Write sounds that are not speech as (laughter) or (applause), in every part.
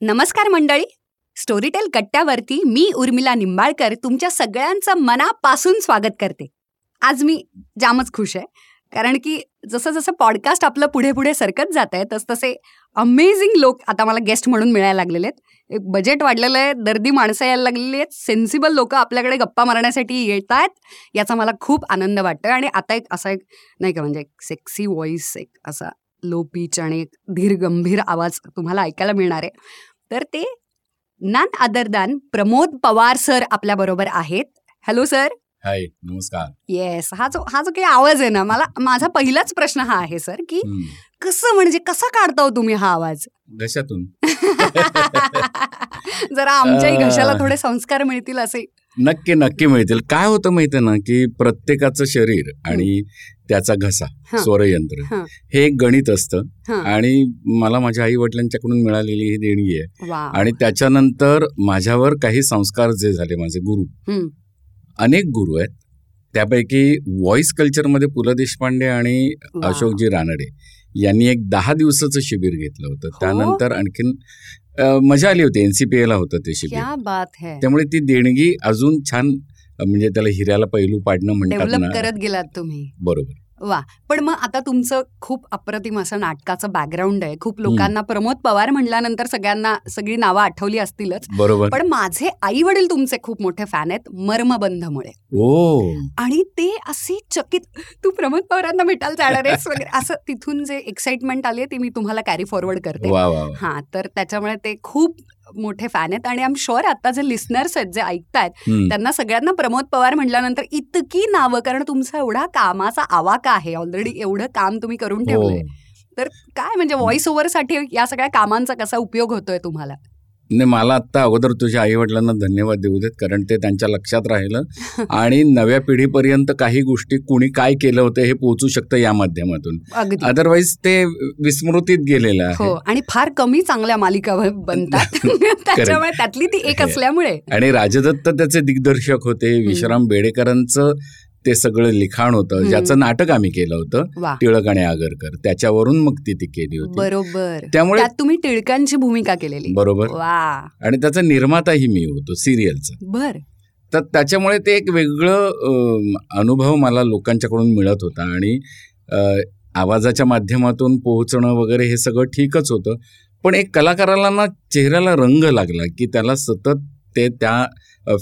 नमस्कार मंडळी. स्टोरीटेल कट्ट्यावरती मी उर्मिला निंबाळकर तुमच्या सगळ्यांचं मनापासून स्वागत करते. आज मी जामच खुश आहे. कारण की जसं जसं पॉडकास्ट आपलं पुढे पुढे सरकत जात आहे तस तसे अमेझिंग लोक आता मला गेस्ट म्हणून मिळायला लागलेले आहेत. एक बजेट वाढलेलं आहे दर्दी माणसं यायला लागलेली आहेत सेन्सिबल लोक आपल्याकडे गप्पा मारण्यासाठी येत आहेत याचा मला खूप आनंद वाटतोय. आणि आता एक असा एक नाही का म्हणजे एक सेक्सी व्हॉइस एक असा लो पीच आणि धीर गंभीर आवाज तुम्हाला ऐकायला मिळणार आहे. तर ते none other than Pramod Pawar sir आपल्याबरोबर आहेत. Hello sir. हाय नमस्कार. येस हा जो हा जो काही आवाज आहे ना मला माझा पहिलाच प्रश्न हा आहे सर की कसं म्हणजे कसा काढता हो तुम्ही हा आवाज? घशातून. (laughs) जरा आमच्याही. घशाला थोडे संस्कार मिळतील असे. नक्की नक्की मिळतील. काय होतं माहितीये ना की प्रत्येकाचं शरीर आणि त्याचा घसा. स्वरयंत्र हा. एक गणित असतं. आणि मला माझ्या आई वडिलांच्याकडून मिळालेली ही देणगी आहे आणि त्याच्यानंतर माझ्यावर काही संस्कार जे झाले माझे गुरु. अनेक गुरु आहेत त्यापैकी व्हॉइस कल्चरमध्ये पु ल देशपांडे आणि. अशोकजी रानडे यांनी एक दहा दिवसाचं शिबिर घेतलं होतं हो? त्यानंतर आणखीन मजा आली होती एनसीपीएला होतं ते शिबिर त्यामुळे ती देणगी अजून छान म्हणजे त्याला हिऱ्याला पैलू पाडणं म्हणतात करत गेलात तुम्ही. बरोबर. वा. पण मग आता तुमचं खूप अप्रतिम असं नाटकाचं बॅकग्राऊंड आहे. खूप लोकांना प्रमोद पवार म्हणल्यानंतर सगळ्यांना सगळी नावं आठवली असतीलच. बरोबर. पण माझे आई वडील तुमचे खूप मोठे फॅन आहेत मर्मबंधमुळे. ओ. आणि ते असे चकित तू प्रमोद पवारांना भेटायला जाणार आहेस? वगैरे. असं तिथून जे एक्साइटमेंट आली ती मी तुम्हाला कॅरी फॉरवर्ड करते. हा तर त्याच्यामुळे ते खूप मोठे फॅन आहेत आणि आम शुअर आता जे लिस्नर्स आहेत जे ऐकतायत. त्यांना सगळ्यांना प्रमोद पवार म्हटल्यानंतर इतकी नावं कारण तुमचा एवढा कामाचा आवाका आहे. ऑलरेडी एवढं काम तुम्ही करून हो. ठेवलंय. तर काय म्हणजे व्हॉइस ओव्हरसाठी या सगळ्या कामांचा कसा उपयोग होतोय तुम्हाला? नाही मला आत्ता अगोदर तुझ्या आई वडिलांना धन्यवाद देऊ देत कारण ते त्यांच्या लक्षात राहिलं. (laughs) आणि नव्या पिढीपर्यंत काही गोष्टी कुणी काय केलं होतं हे पोहोचू शकतं या माध्यमातून. अदरवाईज ते विस्मृतीत गेलेलं हो आहे आणि फार कमी चांगल्या मालिका बनतात. (laughs) (laughs) त्याच्यामुळे त्यातली ती एक असल्यामुळे. आणि राजदत्त त्याचे दिग्दर्शक होते विश्राम बेडेकरांचं ते सगळं लिखाण होतं. ज्याचं नाटक आम्ही केलं होतं टिळक आणि आगरकर. त्याच्यावरून मग ती ती केली होती. बरोबर. त्यामुळे तुम्ही टिळकांची भूमिका केलेली. बरोबर. आणि त्याचा निर्माताही मी होतो सिरियलचा. बर. तर त्याच्यामुळे ते एक वेगळं अनुभव मला लोकांच्याकडून मिळत होता आणि आवाजाच्या माध्यमातून पोहोचणं वगैरे हे सगळं ठीकच होतं. पण एक कलाकाराला ना चेहऱ्याला रंग लागला की त्याला सतत ते त्या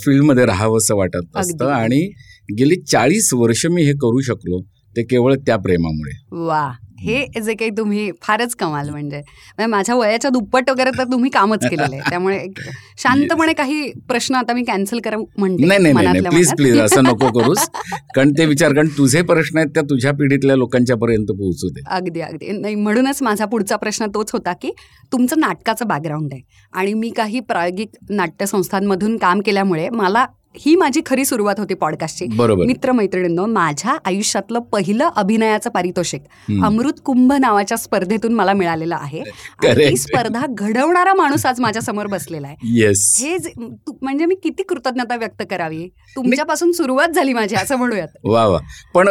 फील्डमध्ये राहावंसं वाटत असतं. आणि गेली चाळीस वर्ष मी हे करू शकलो ते केवळ त्या प्रेमामुळे. वा हे जे काही तुम्ही फारच कमाल म्हणजे. म्हणजे माझ्या वयाच्या दुप्पट वगैरे तर तुम्ही कामच केलेलं. आहे त्यामुळे शांतपणे काही प्रश्न आता मी कॅन्सल करा म्हणते नाही नाही प्लीज. प्लीज असं नको करूस. कारण ते विचार कारण तुझे प्रश्न आहेत त्या तुझ्या पिढीतल्या लोकांच्या पर्यंत पोहोचू दे. अगदी अगदी. नाही म्हणूनच माझा पुढचा प्रश्न तोच होता की तुमचं नाटकाचं बॅकग्राऊंड आहे. आणि मी काही प्रायोगिक नाट्यसंस्थांमधून काम केल्यामुळे मला ही माझी खरी सुरुवात होती पॉडकास्टची मित्रमैत्रिणींनो माझ्या आयुष्यातलं पहिलं अभिनयाचं पारितोषिक. अमृत कुंभ नावाच्या स्पर्धेतून मला मिळालेलं आहे. (laughs) आणि Correct. स्पर्धा घडवणारा माणूस आज माझ्यासमोर बसलेला आहे. हे म्हणजे मी किती कृतज्ञता व्यक्त करावी? तुमच्यापासून सुरुवात झाली माझी असं म्हणूयात. वा वा. पण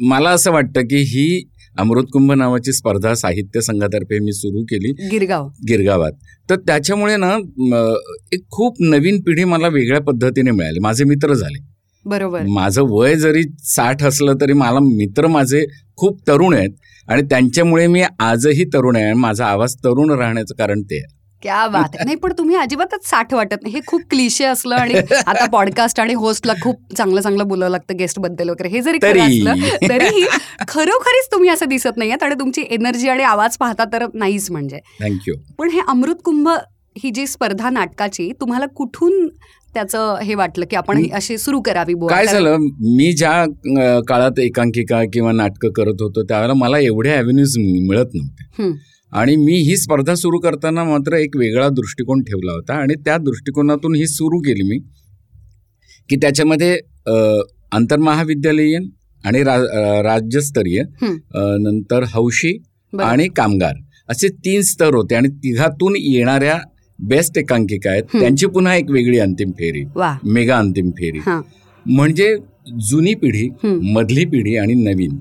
मला असं वाटतं की ही अमृतकुंभ नावाची स्पर्धा साहित्य संघातर्फे मी सुरू केली. गिरगाव. गिरगावात. तर त्याच्यामुळे ना एक खूप नवीन पिढी मला वेगळ्या पद्धतीने मिळाली. माझे मित्र झाले. बरोबर. माझं वय जरी साठ असलं तरी मला मित्र माझे खूप तरुण आहेत. आणि त्यांच्यामुळे मी आजही तरुण आहे आणि माझा आवाज तरुण राहण्याचं कारण ते आहे. क्या बात आहे. नाही पण तुम्ही अजिबातच साठ वाटत नाही. हे खूप क्लिशे असलं आणि आता (laughs) पॉडकास्ट आणि होस्टला खूप चांगलं चांगलं बोलावं लागतं गेस्टबद्दल वगैरे. हे जरी खरं तरी. असलं तरीही खरोखरीच तुम्ही असं दिसत नाहीयेत आणि तुमची एनर्जी आणि आवाज पाहता तर नाहीच म्हणजे. थँक्यू पण हे अमृत कुंभ ही जी स्पर्धा नाटकाची तुम्हाला कुठून त्याचं हे वाटलं की आपण अशी सुरू करावी काय झालं? मी ज्या काळात एकांकिका किंवा नाटकं करत होतो त्यावेळेला मला एवढे अव्हेन्यूज मिळत नव्हते. आणि मी ही स्पर्धा सुरू करताना मात्र एक वेगळा दृष्टिकोन ठेवला होता आणि त्या दृष्टिकोनातून ही सुरू केली मी की त्याच्यामध्ये आंतरमहाविद्यालयीन आणि रा, राज्यस्तरीय नंतर हौशी. आणि कामगार असे तीन स्तर होते आणि तिघातून येणाऱ्या बेस्ट एकांकिका आहेत. त्यांची पुन्हा एक वेगळी अंतिम फेरी मेगा अंतिम फेरी म्हणजे जुनी पिढी. मधली पिढी आणि नवीन.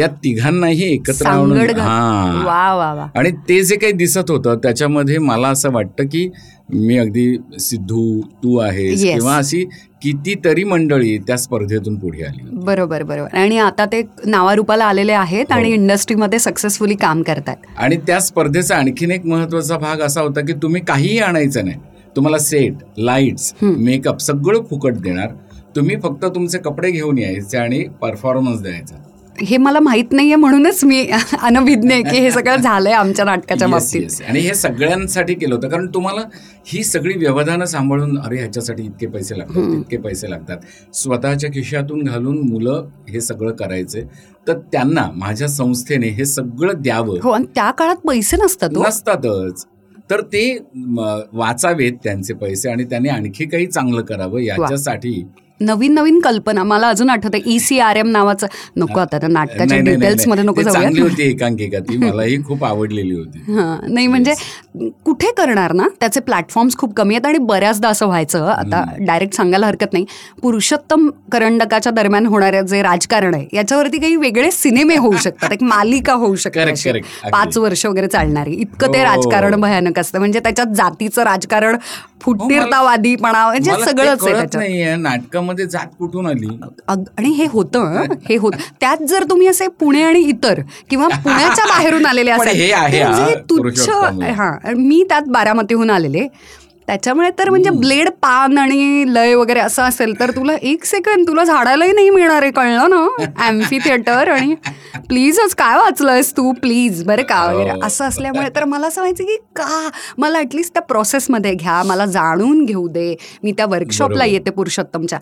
या तिघांनाही एकत्र आणून हा. वा वा वा. आणि ते जे काही दिसत होतं त्याच्यामध्ये मला असं वाटतं की मी अगदी सिद्धू तू आहेस Yes. किंवा अशी कितीतरी मंडळी त्या स्पर्धेतून पुढे आली बरोबर बरोबर. आणि आता ते नावारूपाला आलेले आहेत आणि हो. इंडस्ट्रीमध्ये सक्सेसफुली काम करतात आणि त्या स्पर्धेचा आणखीन एक महत्त्वाचा भाग असा होता की तुम्ही काहीही आणायचं नाही. तुम्हाला सेट लाईट्स. मेकअप सगळं फुकट देणार. तुम्ही फक्त तुमचे कपडे घेऊन यायचे आणि परफॉर्मन्स द्यायचा. हे मला माहीत नाहीये म्हणूनच मी (laughs) अनभिज्ञ आहे की हे (laughs) सगळं झालंय आमच्या नाटकाच्या बाबतीत. आणि हे सगळ्यांसाठी केलं होतं. कारण तुम्हाला ही सगळी व्यवधानं सांभाळून अरे ह्याच्यासाठी इतके पैसे लागतात. इतके पैसे लागतात. स्वतःच्या खिशातून घालून मुलं हे सगळं करायचे. तर त्यांना माझ्या संस्थेने हे सगळं द्यावं. हो आणि त्या काळात पैसे नसतात हो. नसतातच. तर ते वाचावेत त्यांचे पैसे आणि त्यांनी आणखी काही चांगलं करावं याच्यासाठी नवीन नवीन कल्पना. मला अजून आठवतं ई सी आर एम नावाचं. नको आता त्या नाटकाच्या डिटेल्समध्ये. नको जाऊया. होती एकांकिका ती. (laughs) मलाही खूप आवडलेली होती. हा. नाही म्हणजे कुठे करणार ना त्याचे प्लॅटफॉर्म्स खूप कमी आहेत आणि बऱ्याचदा असं व्हायचं. आता डायरेक्ट सांगायला हरकत नाही. पुरुषोत्तम करंडकाच्या दरम्यान होणारे जे राजकारण आहे याच्यावरती काही वेगळे सिनेमे होऊ शकतात. एक मालिका होऊ शकते Correct, अशी. correct. अगदी. पाच वर्ष वगैरे चालणारी. इतकं ते हो. राजकारण भयानक असतं. म्हणजे त्याच्यात जातीचं राजकारण फुटीरतावादीपणा म्हणजे सगळंच आहे त्याच्यात. नाटकामध्ये जात कुठून आली आणि हे होतं (laughs) हं, होत त्यात जर तुम्ही असे पुणे आणि इतर किंवा पुण्याच्या बाहेरून आलेले (laughs) असेल हे म्हणजे हा, तुच्छ. हा मी त्यात बारामतीहून आलेले त्याच्यामुळे तर म्हणजे ब्लेड पान आणि लय वगैरे असं असेल तर तुला एक सेकंड तुला झाडालाही नाही मिळणार आहे कळलं ना? ॲम्फी थिएटर आणि प्लीजच काय वाचलंयस तू? प्लीज बरं का? वगैरे हो. असं असल्यामुळे तर मला असं व्हायचं की का? मला ॲटलिस्ट त्या प्रोसेसमध्ये घ्या मला जाणून घेऊ दे. मी त्या वर्कशॉपला. येते पुरुषोत्तमच्या.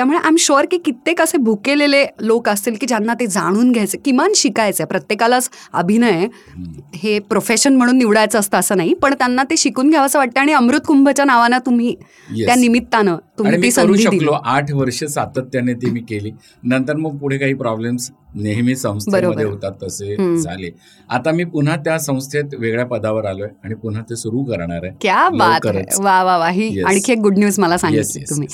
त्यामुळे आय एम शुअर की कित्येक असे भुकेलेले लोक असतील की ज्यांना ते जाणून घ्यायचं किमान शिकायचं प्रत्येकालाच अभिनय हे प्रोफेशन म्हणून निवडायचं असतं असं नाही पण त्यांना ते शिकून घ्यावं असं वाटतं आणि अमृत कुंभच्या नावानं तुम्ही. त्या निमित्तानं तुम्ही करू शकलो आठ वर्ष सातत्याने ते मी केली नंतर मग पुढे काही प्रॉब्लेम्स नेहमी संस्थेमध्ये. होतात तसे. झाले आता मी पुन्हा त्या संस्थेत वेगळ्या पदावर आलोय आणि पुन्हा ते सुरू करणार आहे क्या बात. वा वा वा ही. आणखी एक गुड न्यूज मला सांगितली तुम्ही.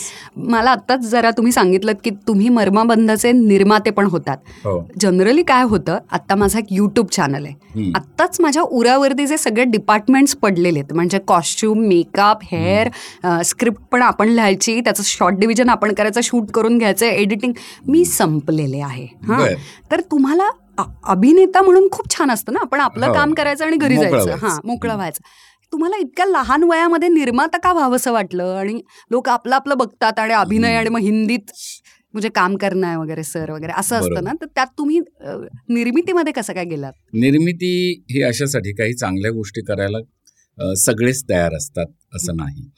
मला आत्ताच जरा तुम्ही सांगितलं की तुम्ही मर्माबंधाचे निर्माते पण होतात हो जनरली काय होतं आत्ता माझा एक युट्यूब चॅनल आहे. आत्ताच माझ्या उरावरती जे सगळे डिपार्टमेंट्स पडलेले आहेत म्हणजे कॉस्ट्युम मेकअप हेअर स्क्रिप्ट पण आपण लिहायची त्याचं शॉर्ट डिव्हिजन आपण करायचं शूट करून घ्यायचं एडिटिंग मी संपलेले आहे हां. तर तुम्हाला अभिनेता म्हणून खूप छान असतं ना आपण आपलं हो. काम करायचं आणि घरी जायचं. हां मोकळं व्हायचं तुम्हाला इतक्या लहान वयामध्ये निर्माता का व्हावंसं वाटलं आणि लोक आपलं आपलं बघतात आणि अभिनय आणि मग हिंदीत म्हणजे काम करणं आहे वगैरे सर वगैरे असं असतं. ना तर त्यात तुम्ही निर्मितीमध्ये कसं काय गेलात निर्मिती ही अशासाठी काही चांगल्या गोष्टी करायला सगळेच तयार असतात असं नाही.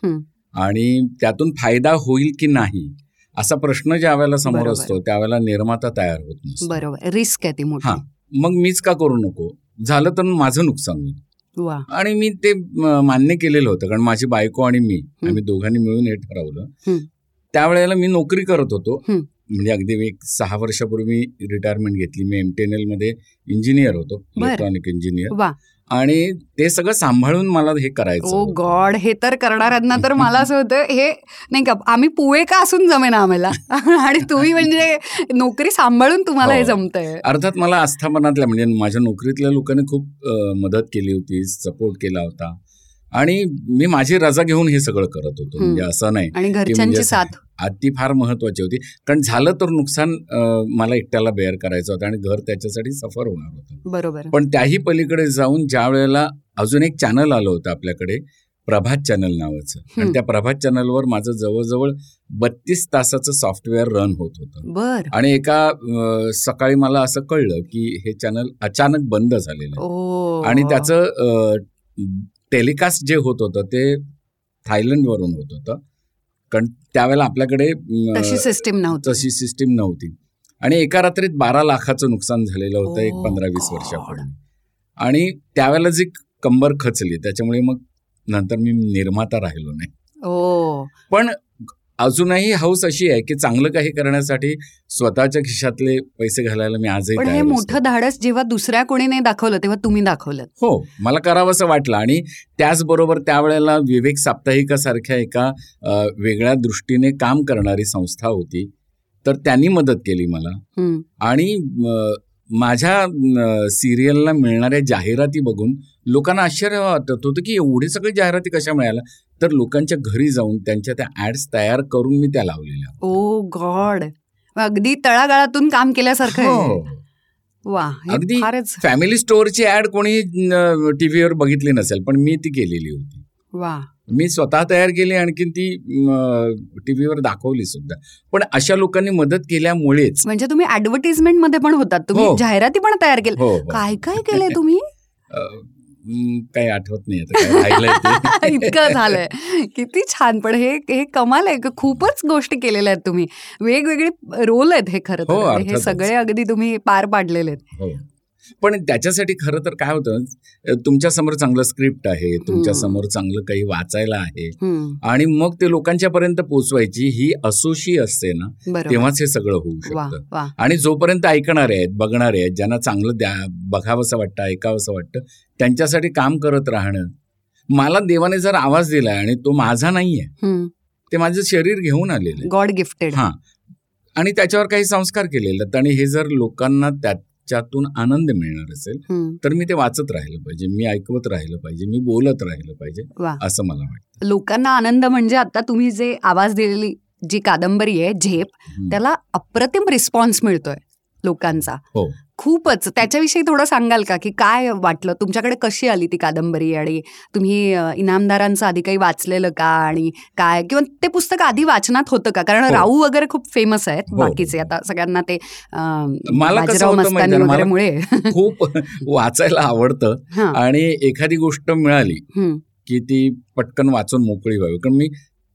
आणि त्यातून फायदा होईल की नाही असा प्रश्न ज्या वेळेला समोर. असतो त्यावेळेला निर्माता तयार होत नसतो. बरोबर. रिस्क आहे ती हा. मग मीच का करू नको? झालं तर माझं नुकसान होईल. आणि मी ते मान्य केलेलं होतं कारण माझी बायको आणि मी आम्ही दोघांनी मिळून हे ठरवलं. त्यावेळेला मी नोकरी करत होतो. म्हणजे अगदी मी एक सहा वर्षापूर्वी मी रिटायरमेंट घेतली. मी एमटीएनएलमध्ये इंजिनियर होतो. इलेक्ट्रॉनिक इंजिनियर आणि ते सगळं सांभाळून मला हे करायचं ओ होतं. गॉड हे तर करणाऱ्यांना तर मला असं होतं हे नाही का आम्ही पुळे का असून जमेना आम्हाला (laughs) आणि तुम्ही म्हणजे नोकरी सांभाळून तुम्हाला हे हो. जमतंय अर्थात मला आस्थापनातल्या म्हणजे माझ्या नोकरीतल्या लोकांनी खूप मदत केली होती सपोर्ट केला होता आणि मी माझी रजा घेऊन हे सगळं करत होतो. म्हणजे असं नाही आणि घरच्यांची म्हणजे साथ. ती फार महत्वाची होती. कारण झालं तर नुकसान मला एकट्याला बेअर करायचं होतं आणि घर त्याच्यासाठी सफर होणार होतं. बरोबर. पण त्याही पलीकडे जाऊन ज्या वेळेला अजून एक चॅनल आलं होतं आपल्याकडे प्रभात चॅनल नावाचं. आणि त्या प्रभात चॅनलवर माझं जवळजवळ बत्तीस तासाचं सॉफ्टवेअर रन होत होतं. बर. आणि एका सकाळी मला असं कळलं की हे चॅनल अचानक बंद झालेलं आहे. आणि त्याचं टेलिकास्ट जे होत होतं ते थायलंडवरून होत होतं. कारण त्यावेळेला आपल्याकडे तशी सिस्टीम नव्हती. तशी सिस्टीम नव्हती. आणि एका रात्रीत बारा लाखाचं नुकसान झालेलं होतं एक पंधरा वीस. वर्षापूर्वी. आणि त्यावेळेला जी कंबर खचली त्याच्यामुळे मग नंतर मी निर्माता राहिलो नाही. ओ. पण अजूनही हौस अशी आहे की चांगलं काही करण्यासाठी स्वतःच्या खिशातले पैसे घालायला मी आजही पण हे. मोठं धाडस जेव्हा दुसऱ्या कोणी नाही दाखवलं तेव्हा तुम्ही दाखवलं हो मला करावंसं वाटलं आणि त्याचबरोबर त्यावेळेला विवेक साप्ताहिकासारख्या एका वेगळ्या दृष्टीने काम करणारी संस्था होती तर त्यांनी मदत केली मला. आणि माझ्या सिरियलला मिळणाऱ्या जाहिराती बघून लोकांना आश्चर्य वाटत होतं की एवढे सगळे जाहिराती कशा मिळाल्या? तर लोकांच्या घरी जाऊन त्यांच्या त्या ऍड्स तयार करून मी त्या लावलेल्या. Oh God! अगदी तळागाळातून काम केल्यासारखं हो. वा अगदी फॅमिली स्टोअरची ऍड कोणी टीव्हीवर बघितली नसेल पण मी ती केलेली होती. वा. मी स्वतः तयार केली आणखीन ती टीव्हीवर दाखवली सुद्धा. पण अशा लोकांनी मदत केल्यामुळेच म्हणजे तुम्ही ऍडव्हर्टिजमेंटमध्ये पण होतात. तुम्ही हो. जाहिराती पण तयार केल्या. हो हो. काय काय केलंय तुम्ही? (laughs) काही आठवत नाही. (laughs) इतकं झालंय. किती छान. पण हे हे कमाल आहे. खूपच गोष्टी केलेल्या आहेत तुम्ही. वेगवेगळे रोल आहेत हे खरं हो, हे. सगळे अगदी तुम्ही पार पाडलेले आहेत. पण त्याच्यासाठी खरं तर काय होतं तुमच्यासमोर चांगलं स्क्रिप्ट आहे तुमच्या. समोर चांगलं काही वाचायला आहे आणि मग ते लोकांच्या पर्यंत पोचवायची ही असोशी असते ना तेव्हाच हे सगळं होऊ शकतं. आणि जोपर्यंत ऐकणारे आहेत बघणारे आहेत ज्यांना चांगलं द्या बघावंसं वाटतं ऐकावंसं वाटतं त्यांच्यासाठी काम करत राहणं. मला देवाने जर आवाज दिलाय आणि तो माझा नाहीये ते माझं शरीर घेऊन आलेलं गॉड गिफ्टेड हा. आणि त्याच्यावर काही संस्कार केलेले आणि हे जर लोकांना त्याच्यातून आनंद मिळणार असेल तर मी ते वाचत राहिलं पाहिजे मी ऐकवत राहिलं पाहिजे मी बोलत राहिलं पाहिजे असं मला वाटतं लोकांना आनंद म्हणजे आता तुम्ही जे आवाज दिलेली जी कादंबरी आहे झेप. त्याला अप्रतिम रिस्पॉन्स मिळतोय लोकांचा हो. खूपच. त्याच्याविषयी थोडं सांगाल का? की काय वाटलं? तुमच्याकडे कशी आली ती कादंबरी? आणि तुम्ही इनामदारांचं आधी काही वाचलेलं का? आणि काय? किंवा ते पुस्तक आधी वाचनात होतं का? कारण हो. राहू वगैरे खूप फेमस आहेत हो. बाकीचे. आता सगळ्यांना ते मला खूप वाचायला आवडतं. आणि एखादी गोष्ट मिळाली. की ती पटकन वाचून मोकळी व्हावी. कारण मी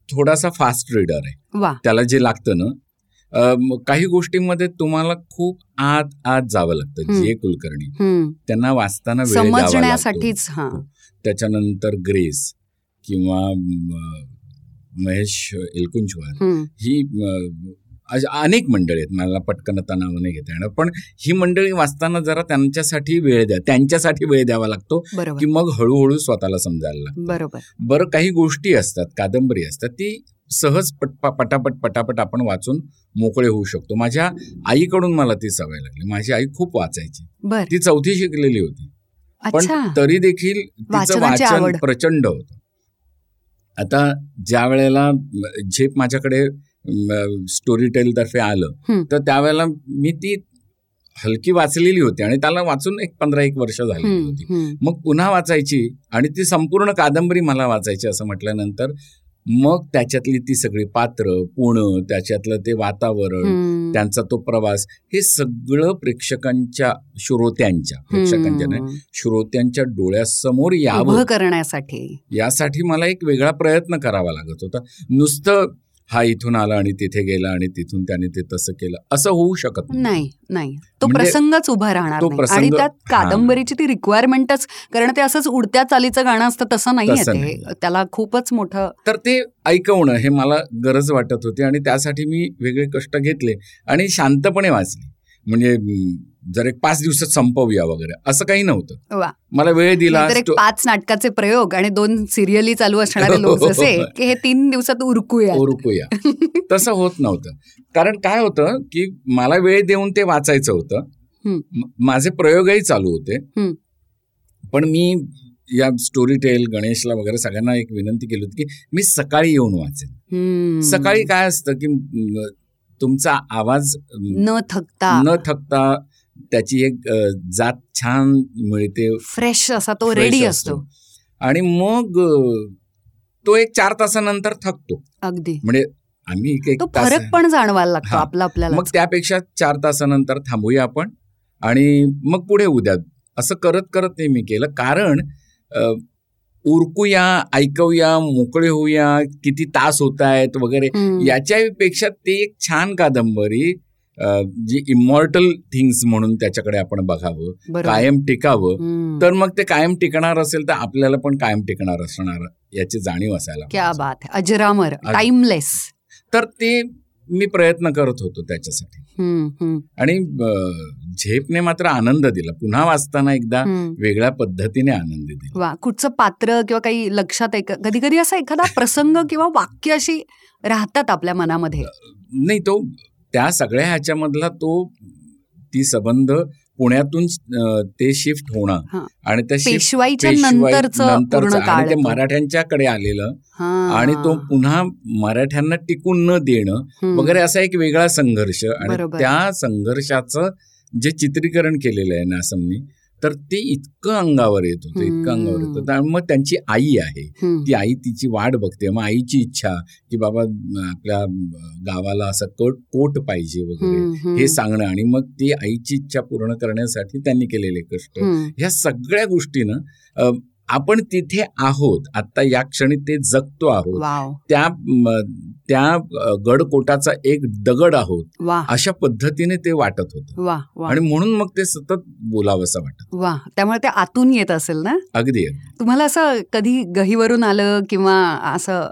थोडासा फास्ट रीडर आहे. वा. त्याला जे लागतं ना काही गोष्टींमध्ये तुम्हाला खूप आत आत जावं लागतं. जे कुलकर्णी. त्यांना वाचताना. समजण्यासाठीच हा त्याच्यानंतर ग्रेस किंवा महेश एलकुंचवार. ही अनेक मंडळी आहेत मला पटकन आता नावं नाही घेता येणार पण ही मंडळी वाचताना जरा त्यांच्यासाठी वेळ द्या त्यांच्यासाठी वेळ द्यावा लागतो की मग हळूहळू स्वतःला समजायला लागतं बरोबर बरं काही गोष्टी असतात कादंबरी असतात ती सहज पटपा पटापट पटापट आपण वाचून मोकळे होऊ शकतो. माझ्या आईकडून मला ती सवय लागली. माझी आई खूप वाचायची. ती चौथी शिकलेली होती. पण तरी देखील तिचं वाचन. प्रचंड होतं. आता ज्या वेळेला झेप माझ्याकडे स्टोरी टेल तर्फे आलं. तर त्यावेळेला मी ती हलकी वाचलेली होती आणि त्याला वाचून एक पंधरा एक वर्ष झालेली हम्म, होती. मग पुन्हा वाचायची आणि ती संपूर्ण कादंबरी मला वाचायची असं म्हटल्यानंतर मग त्याच्यातली ती सगळी पात्र पुणं त्याच्यातलं ते वातावरण. त्यांचा तो प्रवास हे सगळं प्रेक्षकांच्या श्रोत्यांच्या प्रेक्षकांच्या नाही. श्रोत्यांच्या डोळ्यासमोर यावं करण्यासाठी यासाठी मला एक वेगळा प्रयत्न करावा लागत होता नुसतं हा इथून आला आणि तिथे गेला आणि तिथून त्याने ते तसं केलं. असं होऊ शकत नाही. नाही तो म्हणजे प्रसंगच उभा राहणार प्रसंग- आणि त्यात. कादंबरीची ती रिक्वायरमेंटच कारण ते असंच उडत्या चालीचं गाणं असतं तसं नाही. त्याला खूपच मोठं तर ते ऐकवणं हे मला गरज वाटत होती आणि त्यासाठी मी वेगळे कष्ट घेतले आणि शांतपणे वाचले. म्हणजे जर एक पाच दिवसात संपवूया वगैरे असं काही नव्हतं. मला वेळ दिला नाहीतर एक पाच नाटकाचे प्रयोग आणि दोन सिरियली चालू असणारे लोक (laughs) जसे की हे तीन दिवसात उरकूया. ओरकूया (laughs) तसं होत नव्हतं. कारण काय होतं की मला वेळ देऊन ते वाचायचं होतं. हं. माझे प्रयोगही चालू होते. हं. पण मी या स्टोरी टेल गणेशला वगैरे सगळ्यांना एक विनंती केली होती की मी सकाळी येऊन वाचेन. सकाळी काय असतं की तुमचा आवाज न थकता. न थकता त्याची एक जात छान मिळते. फ्रेश असा तो रेडी असतो. आणि मग तो एक चार तासानंतर थकतो. अगदी. म्हणजे आम्ही फरक पण जाणवायला लागतो. आपला आपल्याला. मग त्यापेक्षा चार तासानंतर थांबूया आपण आणि मग पुढे उद्या. असं करत करत ते मी केलं. कारण उरकूया ऐकूया मोकळे होऊया किती तास होत आहेत वगैरे याच्यापेक्षा ते एक छान कादंबरी जी इमॉर्टल थिंग्स म्हणून त्याच्याकडे आपण बघावं कायम टिकावं. तर मग ते कायम टिकणार असेल तर आपल्याला पण कायम टिकणार असणार याची जाणीव असायला क्या. बात अजरामर अज- टाइमलेस तर ते मी प्रयत्न करत होतो त्याच्यासाठी. आणि झेपने मात्र आनंद दिला. पुन्हा वाचताना एकदा वेगळ्या पद्धतीने आनंद दिला. वा कुठचं पात्र किंवा काही लक्षात आहे कधी कधी असा एखादा प्रसंग (laughs) किंवा वाक्य अशी राहतात आपल्या मनामध्ये. नाही तो त्या सगळ्या ह्याच्यामधला तो ती संबंध पुण्यातून ते शिफ्ट होणं. आणि त्या शिफ्ट नंतरचं आणि ते. मराठ्यांच्याकडे आलेलं. आणि तो पुन्हा मराठ्यांना टिकून न देणं. वगैरे असा एक वेगळा संघर्ष आणि. त्या संघर्षाचं जे चित्रीकरण केलेलं आहे नासमनी तर ते इतकं अंगावर येत होतं इतकं अंगावर येत. होतं मग त्यांची आई आहे. ती आई तिची वाट बघते मग आईची इच्छा की बाबा आपल्या गावाला असं कोट कोट पाहिजे वगैरे. हे सांगणं आणि मग ती आईची इच्छा पूर्ण करण्यासाठी त्यांनी केलेले कष्ट. ह्या सगळ्या गोष्टीनं आपण तिथे आहोत आता या क्षणी ते जगतो आहोत. त्या त्या गडकोटाचा एक दगड आहोत. अशा पद्धतीने ते वाटत होतं. आणि म्हणून मग ते सतत बोलावंसं वाटत वा. त्यामुळे ते आतून येत असेल ना? अगदी तुम्हाला असं कधी गहीवरून आलं किंवा असं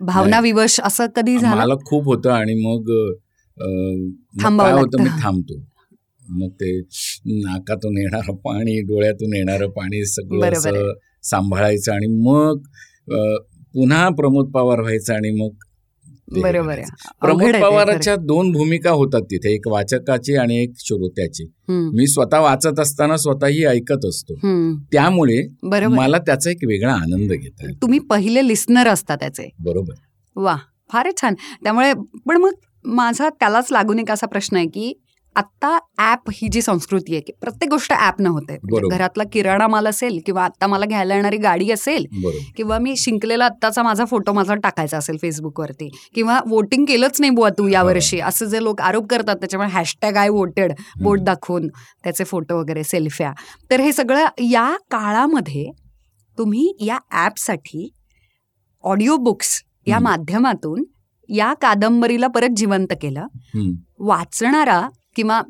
भावना विवश असं कधी झालं? मला खूप होतं आणि मग काय होतं? मी. थांबतो. मग ते नाकातून येणारं पाणी डोळ्यातून येणारं पाणी सगळं. असं सांभाळायचं आणि मग पुन्हा प्रमोद पवार व्हायचं आणि मग बरोबर प्रमोद पवाराच्या दोन भूमिका होतात तिथे एक वाचकाची आणि एक श्रोत्याची. मी स्वतः वाचत असताना स्वतःही ऐकत असतो. त्यामुळे मला त्याचा एक वेगळा आनंद घेता तुम्ही पहिले लिस्नर असता त्याचे. बरोबर. वा फारच छान. त्यामुळे पण मग माझा त्यालाच लागून एक असा प्रश्न आहे की आत्ता ऍप ही जी संस्कृती आहे की प्रत्येक गोष्ट ऍप न होते म्हणजे. घरातला किराणा माल असेल किंवा आत्ता मला घ्यायला येणारी गाडी असेल किंवा मी शिंकलेला आत्ताचा माझा फोटो माझा टाकायचा असेल फेसबुकवरती किंवा वोटिंग केलंच नाही बुवा तू यावर्षी असं जे लोक आरोप करतात त्याच्यामुळे हॅशटॅग आय वोटेड बोट दाखवून त्याचे फोटो वगैरे सेल्फ्या तर हे सगळं या काळामध्ये तुम्ही या ॲपसाठी ऑडिओ बुक्स या. माध्यमातून या कादंबरीला परत जिवंत केलं. वाचणारा किंवा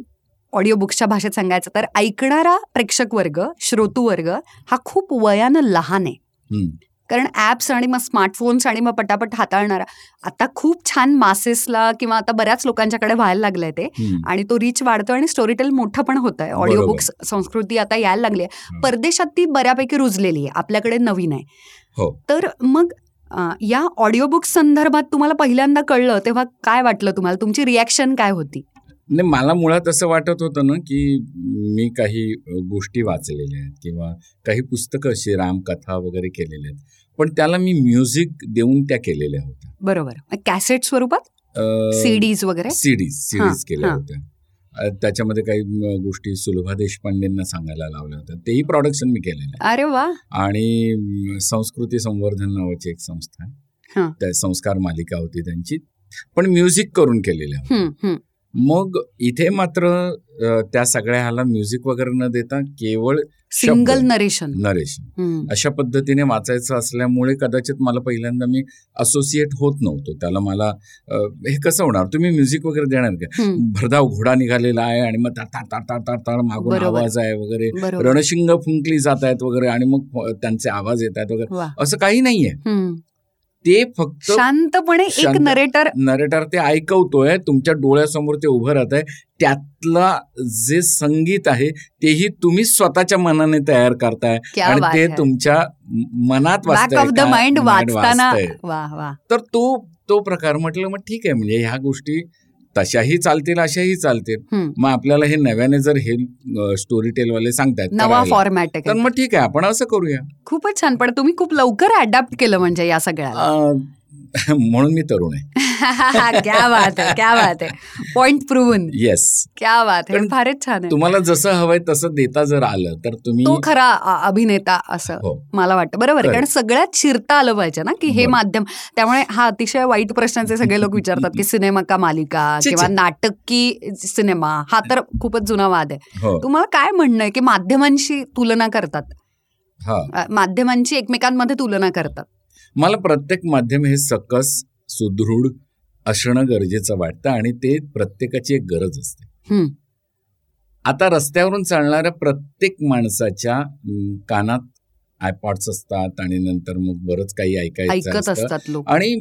ऑडिओ बुक्सच्या भाषेत सांगायचं तर ऐकणारा प्रेक्षक वर्ग श्रोतू वर्ग हा खूप वयानं लहान आहे. कारण ॲप्स आणि मग स्मार्टफोन्स आणि मग पटापट हाताळणारा आता खूप छान मासेसला किंवा आता बऱ्याच लोकांच्याकडे व्हायला लागलंय ते. आणि तो रीच वाढतो आणि स्टोरीटेल मोठं पण होत आहे ऑडिओ. बुक्स संस्कृती आता यायला लागली आहे. परदेशात ती बऱ्यापैकी रुजलेली आहे आपल्याकडे नवीन आहे हो तर मग या ऑडिओ बुक्स संदर्भात तुम्हाला पहिल्यांदा कळलं तेव्हा काय वाटलं तुम्हाला तुमची रिॲक्शन काय होती नाही मला मुळात असं वाटत होतं ना की मी काही गोष्टी वाचलेल्या आहेत किंवा काही पुस्तकं अशी रामकथा वगैरे केलेल्या आहेत. पण त्याला मी म्युझिक देऊन त्या केलेल्या होत्या. बरोबर. कॅसेट स्वरूपात? सीडीज वगैरे? सिडीज सिडीज केल्या. होत्या. त्याच्यामध्ये काही गोष्टी सुलभा देशपांडेंना सांगायला लावल्या होत्या. तेही प्रॉडक्शन मी केलेलं अरे वा! आणि संस्कृती संवर्धन नावाची एक संस्था आहे. हां. त्या संस्कार मालिका होती त्यांची. पण म्युझिक करून केलेल्या. मग इथे मात्र त्या सगळ्या ह्याला म्युझिक वगैरे न देता केवळ सिंगल नरेशन नरेशन. अशा पद्धतीने वाचायचं असल्यामुळे कदाचित मला पहिल्यांदा मी असोसिएट होत नव्हतो. त्याला मला हे कसं होणार? तुम्ही म्युझिक वगैरे देणार का. भरधाव घोडा निघालेला आहे आणि मग ताड ताड ताड ताड ताड मागून. आवाज आहे वगैरे. रणशिंग फुंकली जात आहेत वगैरे आणि मग त्यांचे आवाज येत आहेत वगैरे. असं काही नाहीये. ते फक्त शांतपणे एक नरेटर नरेटर ते ऐकवतोय तुमच्या डोळ्यासमोर ते उभं राहत आहे त्यातला जे संगीत आहे तेही तुम्ही स्वतःच्या मनाने तयार करताय. आणि ते. तुमच्या मनात वाचतंय तर तो तो प्रकार म्हटलं मग ठीक आहे म्हणजे ह्या गोष्टी तशाही चालतील अशाही चालतील. मग आपल्याला हे नव्याने जर हे स्टोरी टेलवाले सांगतायत नवा फॉर्मॅट आहे तर. मग ठीक आहे आपण असं करूया खूपच छान पण तुम्ही खूप लवकर अडॅप्ट केलं म्हणजे या सगळ्याला अं, (laughs) म्हणून मी तरुण आहे. (laughs) क्या बात आहे क्या बात आहे. पॉइंट प्रूव्हन येस क्या बात आहे. फारच छान आहे. तुम्हाला जसं हवंय तसं देता जर आलं तर तुम्ही तो खरा अभिनेता असं हो. मला वाटतं. बरोबर. कारण सगळ्यात शिरता आलं पाहिजे ना की हे. माध्यम. त्यामुळे हा अतिशय वाईट प्रश्नाचे सगळे लोक विचारतात की सिनेमा का मालिका (laughs) किंवा. नाटक की सिनेमा हा तर खूपच जुना वाद आहे. हो. तुम्हाला काय म्हणणं आहे की माध्यमांशी तुलना करतात? माध्यमांची एकमेकांमध्ये तुलना करतात. मला प्रत्येक माध्यम हे सकस सुदृढ असणं गरजेचं वाटतं आणि ते प्रत्येकाची एक गरज असते. आता रस्त्यावरून चालणाऱ्या प्रत्येक माणसाच्या कानात आयपॉड्स असतात आणि नंतर मग बरंच काही ऐकायचं. असतात आणि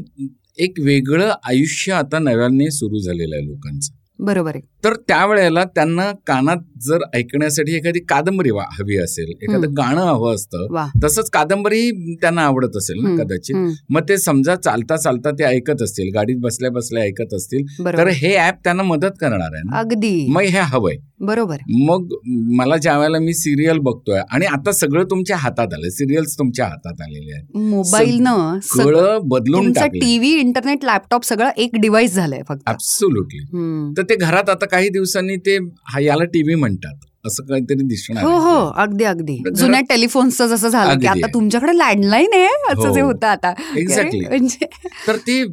एक वेगळं आयुष्य आता नव्याने सुरू झालेलं आहे लोकांचं बरोबर आहे तर त्यावेळेला त्यांना कानात जर ऐकण्यासाठी एखादी कादंबरी वा- हवी असेल एखादं. गाणं हवं असतं तसंच कादंबरी त्यांना आवडत असेल ना. कदाचित. मग ते समजा चालता चालता ते ऐकत असतील गाडीत बसल्या बसल्या ऐकत असतील तर हे ऍप त्यांना मदत करणार आहे ना. अगदी. मग हे हवंय. बरोबर. मग मला ज्या वेळेला मी सिरियल बघतोय आणि आता सगळं तुमच्या हातात आलं सिरियल्स तुमच्या हातात आलेले आहेत. मोबाईलनं सगळं- सगळं बदलून टीव्ही इंटरनेट लॅपटॉप सगळं एक डिव्हाइस झालंय फक्त. तर ते घरात आता काही दिवसांनी ते याला टीव्ही म्हणतात असं काहीतरी दिसणार हो. हो अगदी अगदी जुन्या टेलिफोन्सचं जसं झालं की. आता तुमच्याकडे लँडलाईन आहे असं जे हो. होतं आता Exactly. (laughs) म्हणजे तर ते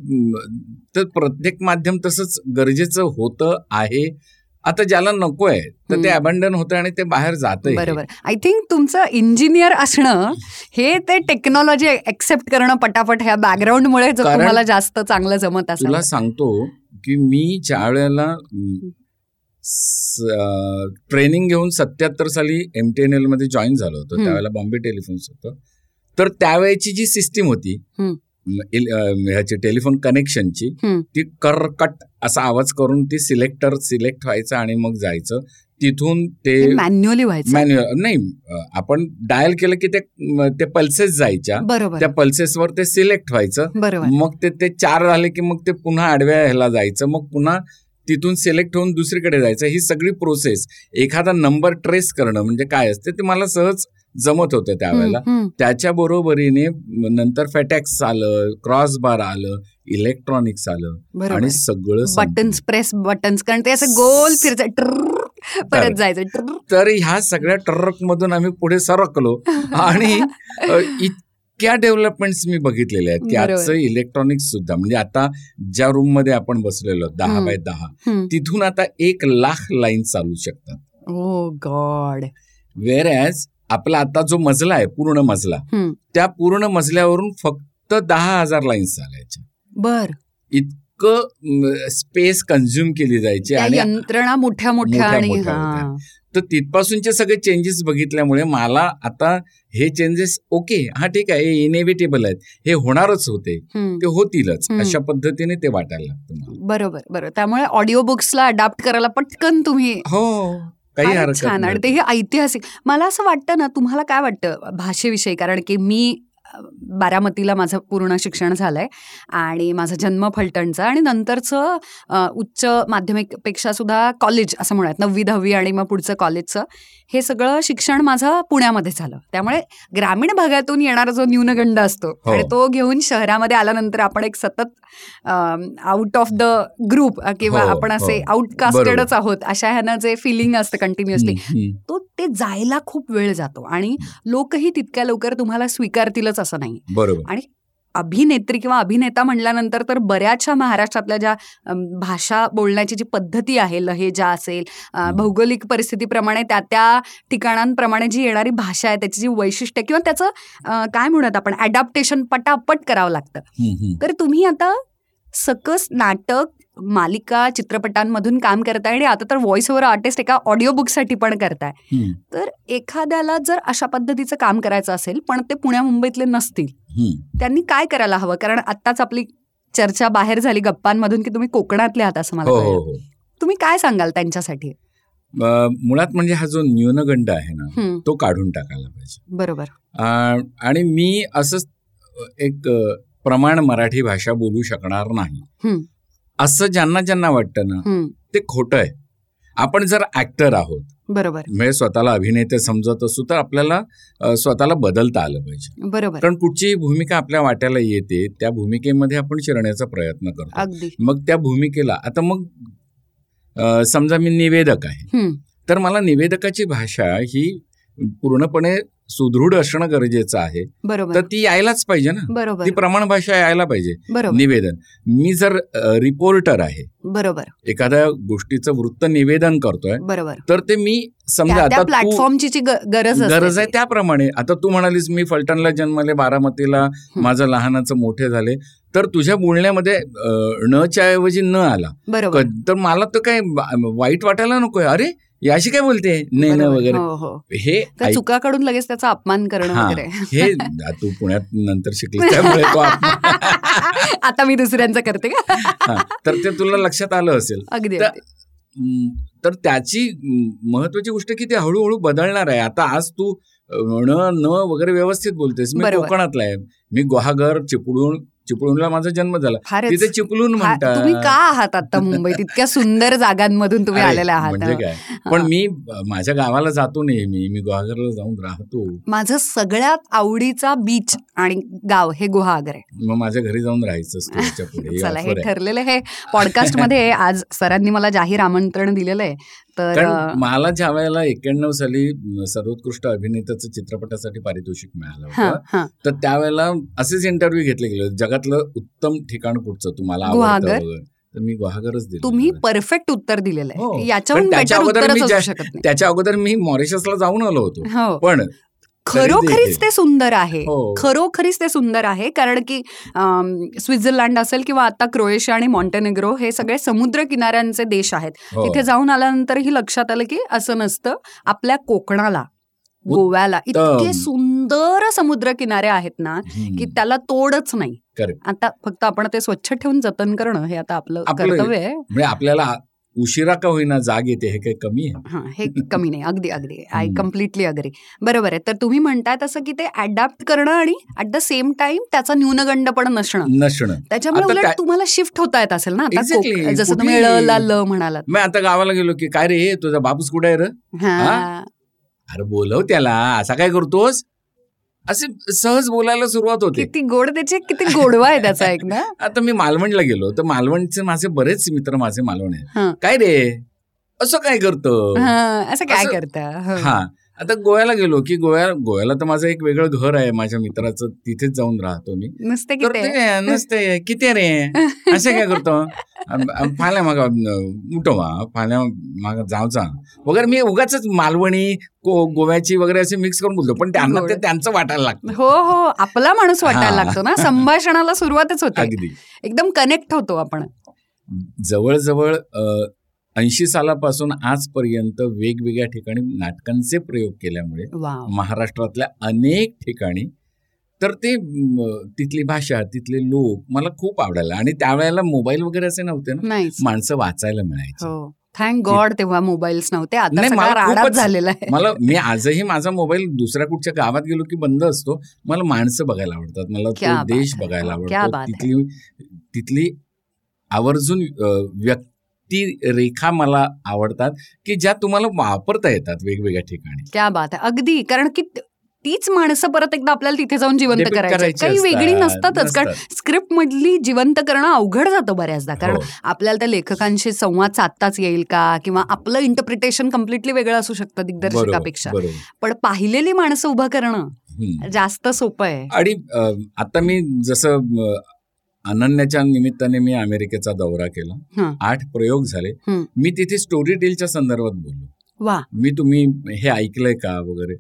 तर प्रत्येक माध्यम तसंच गरजेचं होतं आहे आता ज्याला नको आहे तर ते. अबंडन होतं आणि ते बाहेर जात बरोबर आय थिंक तुमचं इंजिनियर असणं हे ते टेक्नॉलॉजी एक्सेप्ट करणं पटापट ह्या बॅकग्राऊंडमुळे तुम्हाला जास्त चांगलं जमत असेल तुला सांगतो की मी ज्या वेळेला ट्रेनिंग घेऊन सत्याहत्तर साली एम टी एन एलमध्ये जॉईन झालो होतो. त्यावेळेला बॉम्बे टेलिफोन्स होतं. तर त्यावेळेची जी सिस्टीम होती ह्याची टेलिफोन कनेक्शनची. ती करकट असा आवाज करून ती सिलेक्टर सिलेक्ट व्हायचं आणि मग जायचं. तिथून ते मॅन्युअली व्हायचं. मॅन्युअल नाही आपण डायल केलं की ते पल्सेस जायच्या. बरोबर. त्या पल्सेसवर ते सिलेक्ट व्हायचं. बरोबर. मग ते ते चार झाले की मग ते पुन्हा आडव्या ह्याला जायचं. मग पुन्हा तिथून सिलेक्ट होऊन दुसरीकडे जायचं ही सगळी प्रोसेस एखादा नंबर ट्रेस करणं म्हणजे काय असते ते मला सहज जमत होतं त्यावेळेला. त्याच्या बरोबरीने नंतर फॅटॅक्स आलं क्रॉस बार आलं इलेक्ट्रॉनिक्स आलं आणि सगळं. बटन्स प्रेस बटन्स कारण ते असं गोल फिरत परत जायचं. तर ह्या सगळ्या ट्रक मधून आम्ही पुढे सरकलो (laughs) आणि इतक्या डेव्हलपमेंट्स मी बघितलेल्या आहेत की. आजचं इलेक्ट्रॉनिक्स सुद्धा म्हणजे आता ज्या रूममध्ये आपण बसलेलो दहा. बाय दहा. तिथून आता एक लाख लाईन चालू शकतात ओ गॉड वेर ॲज आपला आता जो मजला आहे पूर्ण मजला. त्या पूर्ण मजल्यावरून फक्त दहा हजार लाईन्स चालायच्या बर इतकं स्पेस कन्झ्युम केली जायची आणि यंत्रणा मोठ्या मोठ्या तर तिथपासूनचे सगळे चेंजेस बघितल्यामुळे मला आता हे चेंजेस ओके हा ठीक आहे हे इनेव्हिटेबल आहेत. हे होणारच होते. ते होतीलच. अशा पद्धतीने ते वाटायला लागतं बरोबर बरोबर. त्यामुळे ऑडिओ बुक्सला अडॅप्ट करायला पटकन तुम्ही हो काही छान. आणि ते हे ऐतिहासिक. मला असं वाटतं ना तुम्हाला काय वाटतं भाषेविषयी? कारण की मी बारामतीला माझं पूर्ण शिक्षण झालंय आणि माझा जन्म फलटणचा आणि नंतरचं उच्च माध्यमिकपेक्षा सुद्धा कॉलेज असं म्हणूयात नववी दहावी आणि मग पुढचं कॉलेजचं हे सगळं शिक्षण माझं पुण्यामध्ये झालं त्यामुळे ग्रामीण भागातून येणारा जो न्यूनगंड असतो हो. आणि तो घेऊन शहरामध्ये आल्यानंतर आपण एक सतत आउट ऑफ द ग्रुप किंवा हो, आपण असे हो. आउटकास्टेडच आहोत अशा ह्यानं जे फिलिंग असतं कंटिन्युअसली. तो ते जायला खूप वेळ जातो आणि लोकही तितक्या लवकर तुम्हाला स्वीकारतीलच असं नाही बरोबर अभिनेत्री किंवा अभिनेता म्हणल्यानंतर तर बऱ्याचशा महाराष्ट्रातल्या ज्या भाषा बोलण्याची जी पद्धती आहे लहेजा असेल. भौगोलिक परिस्थितीप्रमाणे त्या त्या ठिकाणांप्रमाणे जी येणारी भाषा आहे त्याची जी वैशिष्ट्य किंवा त्याचं काय म्हणत आपण अडॅप्टेशन पटापट करावं लागतं. तर तुम्ही आता सकस नाटक मालिका चित्रपटांमधून काम करताय आणि आता तर व्हॉइस ओव्हर आर्टिस्ट एका ऑडिओ बुकसाठी पण करताय. तर एखाद्याला जर अशा पद्धतीचं काम करायचं असेल पण ते पुण्या मुंबईतले नसतील. त्यांनी काय करायला हवं? कारण आत्ताच आपली चर्चा बाहेर झाली गप्पांमधून की तुम्ही कोकणातले आहात असं मला हो हो. हो. तुम्ही काय सांगाल त्यांच्यासाठी? मुळात म्हणजे हा जो न्यूनगंड आहे ना तो काढून टाकायला पाहिजे. बरोबर. आणि मी असंच एक प्रमाण मराठी भाषा बोलू शकणार नाही. हं. असं ज्यांना ज्यांना वाटतं ना ते खोटं आहे. आपण जर ऍक्टर आहोत बरोबर. म्हणजे स्वतःला अभिनेते समजत असू तर आपल्याला स्वतःला बदलता आलं पाहिजे. बरोबर. कारण कुठचीही भूमिका आपल्या वाट्याला येते त्या भूमिकेमध्ये आपण शिरण्याचा प्रयत्न करतो. मग त्या भूमिकेला आता मग समजा मी निवेदक आहे. तर मला निवेदकाची भाषा ही पूर्णपणे सुदृढ असणं गरजेचं आहे. तर ती यायलाच पाहिजे ना. बरोबर. ती प्रमाण भाषा यायला पाहिजे. निवेदन. मी जर रिपोर्टर आहे. बरोबर. एखाद्या गोष्टीचं वृत्त निवेदन करतोय. बरोबर. तर ते मी समजा आता प्लॅटफॉर्मची जी गरज गरज आहे. त्याप्रमाणे. आता तू म्हणालीस मी फलटणला जन्मले बारामतीला माझं लहानाचं मोठे झाले. तर तुझ्या बोलण्यामध्ये अ, णच्या ऐवजी न आला. तर मला तर काय वाईट वाटायला नकोय. अरे याशी काय बोलते? ने न बरोबर. वगैरे. हो हो. हे ऐक- चुकाकडून लगेच त्याचा अपमान करणं हा, वगैरे. हे तू पुण्यात नंतर शिकली (laughs) त्यामुळे तो आप- आता मी दुसऱ्यांचं करते का? तर ते तुला लक्षात आलं असेल. अगदी तर- त्याची महत्वाची गोष्ट की ते हळूहळू बदलणार आहे. आता आज तू न न वगैरे व्यवस्थित बोलतेस. मी. कोकणातला आहे. मी गुहागर चिपळूण चिपळूणला माझा जन्म झाला. तिथे चिपळूण म्हणतात. तुम्ही का आहात आता मुंबईत? इतक्या सुंदर जागांमधून तुम्ही आलेले म्हणजे आहात काय पण मी माझ्या गावाला जातो नेहमी. मी गुहागरला जाऊन राहतो. माझं सगळ्यात आवडीचा बीच आणि गाव हे गुहागर आहे. मग माझ्या घरी जाऊन राहायचं पुढे. ही हे. (laughs) ठरलेलं हे पॉडकास्टमध्ये (laughs) आज सरांनी मला जाहीर आमंत्रण दिलेलं आहे. तर मला ज्या वेळेला एक्क्याण्णव साली सर्वोत्कृष्ट अभिनेत्याचं चित्रपटासाठी पारितोषिक मिळालं हा, होतं हा. तर त्यावेळेला असेच इंटरव्ह्यू घेतले गेले. जगातलं उत्तम ठिकाण कुठचं तुम्हाला आवडतं तर मी गुहागरच दिलं तुम्ही. परफेक्ट उत्तर दिलेलं हो. आहे अगोदर मी नाही त्याच्या अगोदर मी मॉरिशसला जाऊन आलो होतो हो पण खरोखरीच. ते सुंदर आहे हो. खरोखरीच ते सुंदर आहे कारण की स्वित्झर्लंड असेल किंवा आता क्रोएशिया आणि मॉन्टेनेग्रो हे सगळे समुद्र किनाऱ्यांचे देश आहेत हो. तिथे जाऊन आल्यानंतरही लक्षात आलं की असं नसतं आपल्या कोकणाला गोव्याला इतके सुंदर समुद्र किनारे आहेत ना. की त्याला तोडच नाही. आता फक्त आपण ते स्वच्छ ठेवून जतन करणं हे आता आपलं आपलं- कर्तव्य आहे म्हणजे आपल्याला उशिरा का होईना जाग येते हे काही कमी आहे? हा हे कमी नाही. अगदी अगदी. आय. कम्प्लिटली अग्री बरोबर आहे. तर तुम्ही म्हणताय तसं की ते अडॅप्ट करणं आणि ॲट द सेम टाइम त्याचा न्यूनगंड पण नसणं. नसणं. त्याच्यामुळे उलट तुम्हाला शिफ्ट होता येत असेल ना? जसं तुम्ही ला ल म्हणालात. मी आता गावाला गेलो की काय रे तुझा बापूस कुठे आहे रे? अरे बोलव त्याला. असा काय करतोस? असे सहज बोलायला सुरुवात होते. किती गोड त्याचे किती गोडवा आहे त्याचा एक ना? (laughs) आता मी मालवणला गेलो तर मालवणचे माझे बरेच मित्र माझे मालवण हा. आहेत काय रे? असं काय करतो? हा, असं काय करता? हो. आता गोव्याला गेलो की गोव्या गोव्याला तर माझं एक वेगळं घर आहे माझ्या मित्राचं. तिथेच जाऊन राहतो मी. नुसते किती? ते नसते. किती रे? असे काय करतो? फाल्या मागा उठो वा फाल्या मागा जावचा वगैरे मी उगाच मालवणी गोव्याची वगैरे असे मिक्स करून बोलतो. पण त्यांना. ते त्यांचं वाटायला लागतं. हो हो. आपला माणूस वाटायला. लागतो ना. संभाषणाला सुरुवातच होते. अगदी. एकदम कनेक्ट होतो आपण. जवळजवळ ऐंशी सालापासून आजपर्यंत वेगवेगळ्या ठिकाणी नाटकांचे प्रयोग केल्यामुळे महाराष्ट्रातल्या अनेक ठिकाणी तर ते तिथली भाषा तिथले लोक मला खूप आवडायला. आणि त्यावेळेला मोबाईल वगैरे असे नव्हते ना. माणसं वाचायला मिळायची. हो. थँक गॉड तेव्हा मोबाईल्स नव्हते. आता झालेला आहे. मला मी आजही माझा मोबाईल दुसऱ्या कुठच्या गावात गेलो की बंद असतो. मला माणसं बघायला आवडतात. मला देश. बघायला आवडतो. तिथली तिथली आवर्जून अ, व्यक्ती रेखा मला आवडतात की ज्या तुम्हाला वापरता येतात वेगवेगळ्या ठिकाणी. क्या बात आहे. अगदी कारण की त- तीच माणसं परत एकदा आपल्याला तिथे जाऊन जिवंत करायची काही वेगळी नसतातच कारण. स्क्रिप्ट मधली जिवंत करणं अवघड जातं बऱ्याचदा. कारण हो. आपल्याला त्या लेखकांशी संवाद साधताच येईल का? किंवा आपलं इंटरप्रिटेशन कम्प्लिटली वेगळं असू शकतं दिग्दर्शकापेक्षा. पण पाहिलेली माणसं उभं करणं. जास्त सोपं आहे. आणि आता मी जसं अनन्याच्या निमित्ताने मी अमेरिकेचा दौरा केला. आठ प्रयोग झाले. मी तिथे स्टोरी टेलच्या संदर्भात बोललो. वा. मी तुम्ही हे ऐकलंय का वगैरे?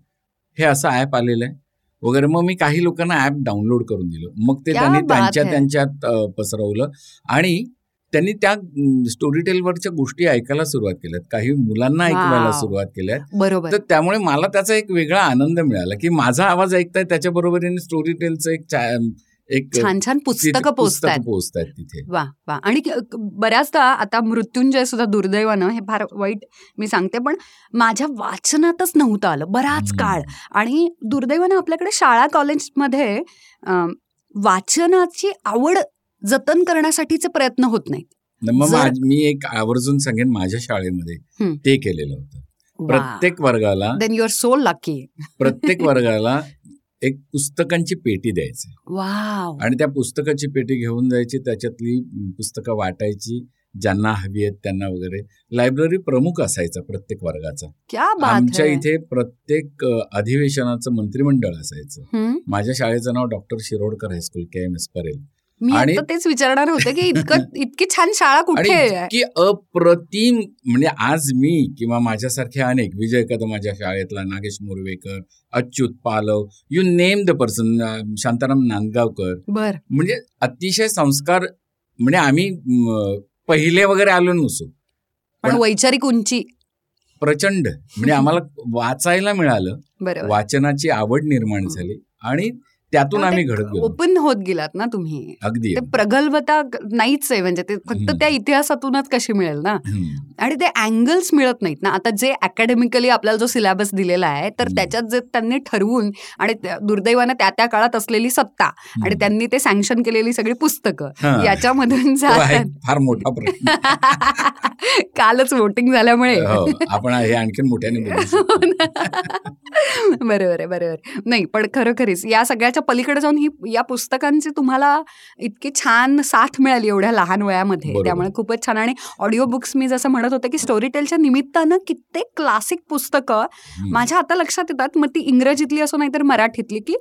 हे असं ॲप आलेलं आहे. वगैरे मग मी काही लोकांना ॲप डाउनलोड करून दिलं. मग ते त्यांनी त्यांच्या. त्यांच्यात पसरवलं. आणि त्यांनी त्या स्टोरी टेलवरच्या गोष्टी ऐकायला सुरुवात केल्यात. काही मुलांना ऐकवायला. सुरुवात केल्यात. बरोबर. तर त्यामुळे मला त्याचा एक वेगळा आनंद मिळाला की माझा आवाज ऐकताय त्याच्या बरोबरीने स्टोरी टेलचं एक एक छान छान पुस्तकं पोचतात पोचतायत. तिथे. वा वा. आणि बऱ्याचदा आता मृत्युंजय सुद्धा दुर्दैवानं हे फार वाईट मी सांगते पण माझ्या वाचनातच नव्हतं आलं बराच. काळ. आणि दुर्दैवानं आपल्याकडे शाळा कॉलेजमध्ये वाचनाची आवड जतन करण्यासाठीचे प्रयत्न होत नाहीत. मग मी एक आवर्जून सांगेन माझ्या शाळेमध्ये. ते केलेलं होतं. प्रत्येक वर्गाला then you are so lucky प्रत्येक वर्गाला एक पुस्तकांची पेटी द्यायची. वाव. आणि त्या पुस्तकाची पेटी घेऊन जायची त्याच्यातली पुस्तकं वाटायची ज्यांना हवी आहेत त्यांना वगैरे. लायब्ररी प्रमुख असायचा प्रत्येक वर्गाचा. क्या बात आमच्या. इथे प्रत्येक अधिवेशनाचं मंत्रिमंडळ असायचं. माझ्या शाळेचं नाव doctor Shirodkar high school K M S Parel. मी आणि- आता तेच विचारणार होते की इतकं (laughs) इतकी छान शाळा कुठे इतकी अप्रतिम म्हणजे आज मी किंवा माझ्यासारखे अनेक विजय कदम माझ्या शाळेतला Nagesh Murvekar Achyut Palav you name the person Shantaram Nandgaonkar. बर. म्हणजे अतिशय संस्कार म्हणजे आम्ही पहिले वगैरे आलो नसो. पण वैचारिक उंची. प्रचंड. म्हणजे आम्हाला (laughs) वाचायला मिळालं. वाचनाची आवड निर्माण झाली. आणि त्यातून आम्ही घडत गेलो ओपन होत गेलात ना तुम्ही अगदी ते प्रगल्भता नाहीच आहे म्हणजे ते फक्त. त्या इतिहासातूनच कशी मिळेल ना. आणि ते अँगल्स मिळत नाहीत ना आता जे अकॅडमिकली आपल्याला जो सिलेबस दिलेला आहे तर. त्याच्यात जे त्यांनी ठरवून आणि दुर्दैवानं त्या त्या काळात असलेली सत्ता आणि. त्यांनी ते सँक्शन केलेली सगळी पुस्तकं हा. याच्यामधून फार मोठा प्रश्न (laughs) कालच वोटिंग झाल्यामुळे हो आपण हे आणखीन मोठ्याने शकतो. (laughs) बरोबर आहे बरोबर. नाही पण खरोखरीच या सगळ्याच्या पलीकडे जाऊन ही या पुस्तकांची तुम्हाला इतकी छान साथ मिळाली एवढ्या लहान वयामध्ये. त्यामुळे खूपच छान. आणि ऑडिओ बुक्स मी जसं म्हणत होते की स्टोरी टेलच्या निमित्तानं कित्येक क्लासिक पुस्तकं. माझ्या आता लक्षात येतात. मग ती इंग्रजीतली असो नाहीतर मराठीतली की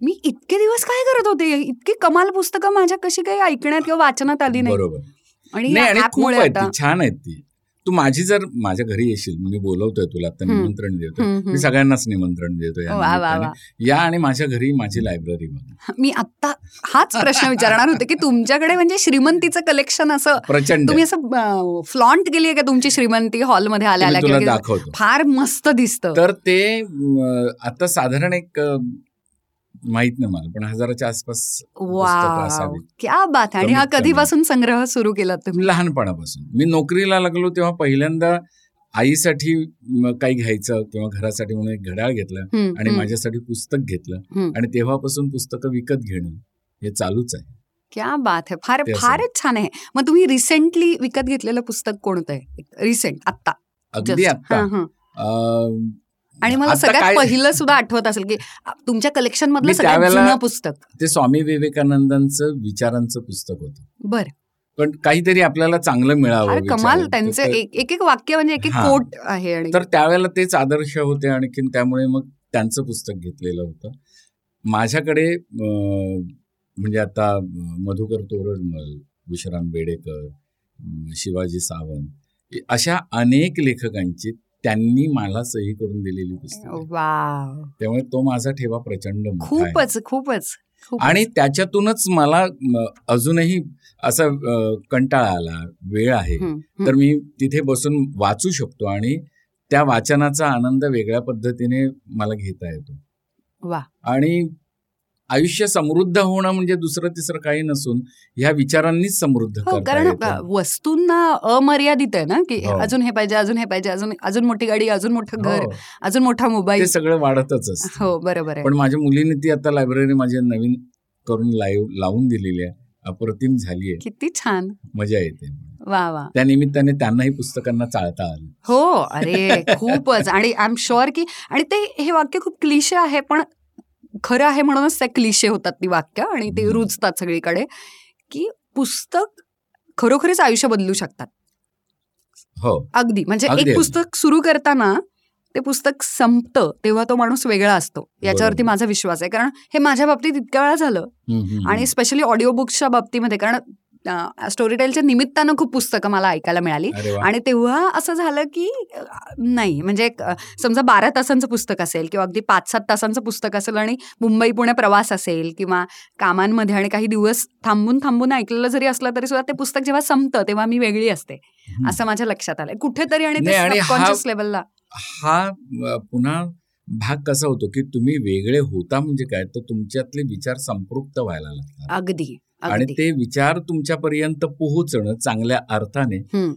मी इतके दिवस काय करत होते? इतकी कमाल पुस्तकं माझ्या कशी काही ऐकण्यात किंवा वाचनात आली नाही. आणि छान आहेत ती. तू माझी जर माझ्या घरी येशील मी बोलवतोय तुला आता. निमंत्रण देतोय. मी. सगळ्यांनाच निमंत्रण देतोय या आणि माझ्या घरी माझी लायब्ररी मी आता हाच प्रश्न विचारणार होते की तुमच्याकडे म्हणजे श्रीमंतीचं कलेक्शन असं प्रचंड. तुम्ही असं फ्लॉन्ट आहे का तुमची श्रीमंती हॉलमध्ये आल्या फार मस्त दिसतं. तर ते आता साधारण एक माहीत नाही मला पण हजाराच्या आसपास वा. क्या बात. आणि हा. कधीपासून संग्रह सुरू केला तुम्ही? लहानपणापासून. मी नोकरीला लागलो तेव्हा पहिल्यांदा आईसाठी काही घ्यायचं किंवा घरासाठी म्हणून एक घड्याळ घेतलं आणि माझ्यासाठी पुस्तक घेतलं. आणि तेव्हापासून पुस्तकं विकत घेणं हे चालूच आहे. क्या बात आहे फार. फारच छान आहे. मग तुम्ही रिसेंटली विकत घेतलेलं पुस्तक कोणतं आहे? रिसेंट आत्ता. अगदी Just. आणि मला सगळ्यात पहिलं सुद्धा आठवत असेल की तुमच्या कलेक्शन मधलं सगळ्यात पुस्तक ते स्वामी विवेकानंदांचं विचारांचं पुस्तक होतं बर पण काहीतरी आपल्याला चांगलं मिळावं कमाल. त्यांचे एक एक वाक्य म्हणजे एक एक. कोट आहे आणि तर त्यावेळेला तेच आदर्श होते आणखीन त्यामुळे मग त्यांचं पुस्तक घेतलेलं होतं माझ्याकडे म्हणजे आता मधुकर तोरडमल विश्राम बेडेकर शिवाजी सावंत अशा अनेक लेखकांची त्यांनी मला सही करून दिलेली पुस्तकं त्यामुळे तो माझा ठेवा प्रचंड. खूपच खूपच. आणि त्याच्यातूनच मला अजूनही असा कंटाळा आला वेळ आहे. तर मी तिथे बसून वाचू शकतो आणि त्या वाचनाचा आनंद वेगळ्या पद्धतीने मला घेता येतो वा आणि आयुष्य समृद्ध होणं म्हणजे दुसरं तिसरं काही नसून ह्या विचारांनीच समृद्ध हो कारण. वस्तूंना अमर्यादित आहे ना की हो. अजून हे पाहिजे अजून हे पाहिजे अजून अजून मोठी गाडी अजून मोठं घर हो, अजून मोठा मोबाईल. सगळं वाढतच हो बरोबर आहे. पण माझ्या मुलीने ती आता लायब्ररी माझी नवीन करून लाईव्ह लावून दिलेली आहे. अप्रतिम झाली आहे. किती छान. मजा येते. वा वा. त्या निमित्ताने त्यांनाही पुस्तकांना चाळता आलं. हो अरे खूपच. आणि आय एम शुअर की आणि ते हे वाक्य खूप क्लिशे आहे पण खरं आहे म्हणूनच ते क्लिशे होतात ती वाक्य आणि ते. रुजतात सगळीकडे की पुस्तक खरोखरीच आयुष्य बदलू शकतात. हो. अगदी. म्हणजे एक. पुस्तक सुरू करताना ते पुस्तक संपतं तेव्हा तो माणूस वेगळा असतो. याच्यावरती. माझा विश्वास आहे. कारण हे माझ्या बाबतीत इतक्या वेळा झालं आणि स्पेशली ऑडिओ बुक्सच्या बाबतीमध्ये. कारण स्टोरी टेलच्या निमित्तानं खूप पुस्तकं मला ऐकायला मिळाली. आणि तेव्हा असं झालं की नाही म्हणजे समजा बारा तासांचं पुस्तक असेल किंवा अगदी पाच सात तासांचं पुस्तक असेल आणि मुंबई पुणे प्रवास असेल किंवा कामांमध्ये आणि काही दिवस थांबून थांबून ऐकलेलं जरी असलं तरी सुद्धा ते पुस्तक जेव्हा संपतं तेव्हा मी वेगळी असते. असं माझ्या लक्षात आलंय. कुठेतरी आणि ते लेवलला हा पुन्हा भाग कसा होतो की तुम्ही वेगळे होता म्हणजे काय? तर तुमच्यातले विचार संपृक्त व्हायला लागतात. अगदी. आणि ते विचार तुमच्यापर्यंत पोहोचणं चांगल्या अर्थाने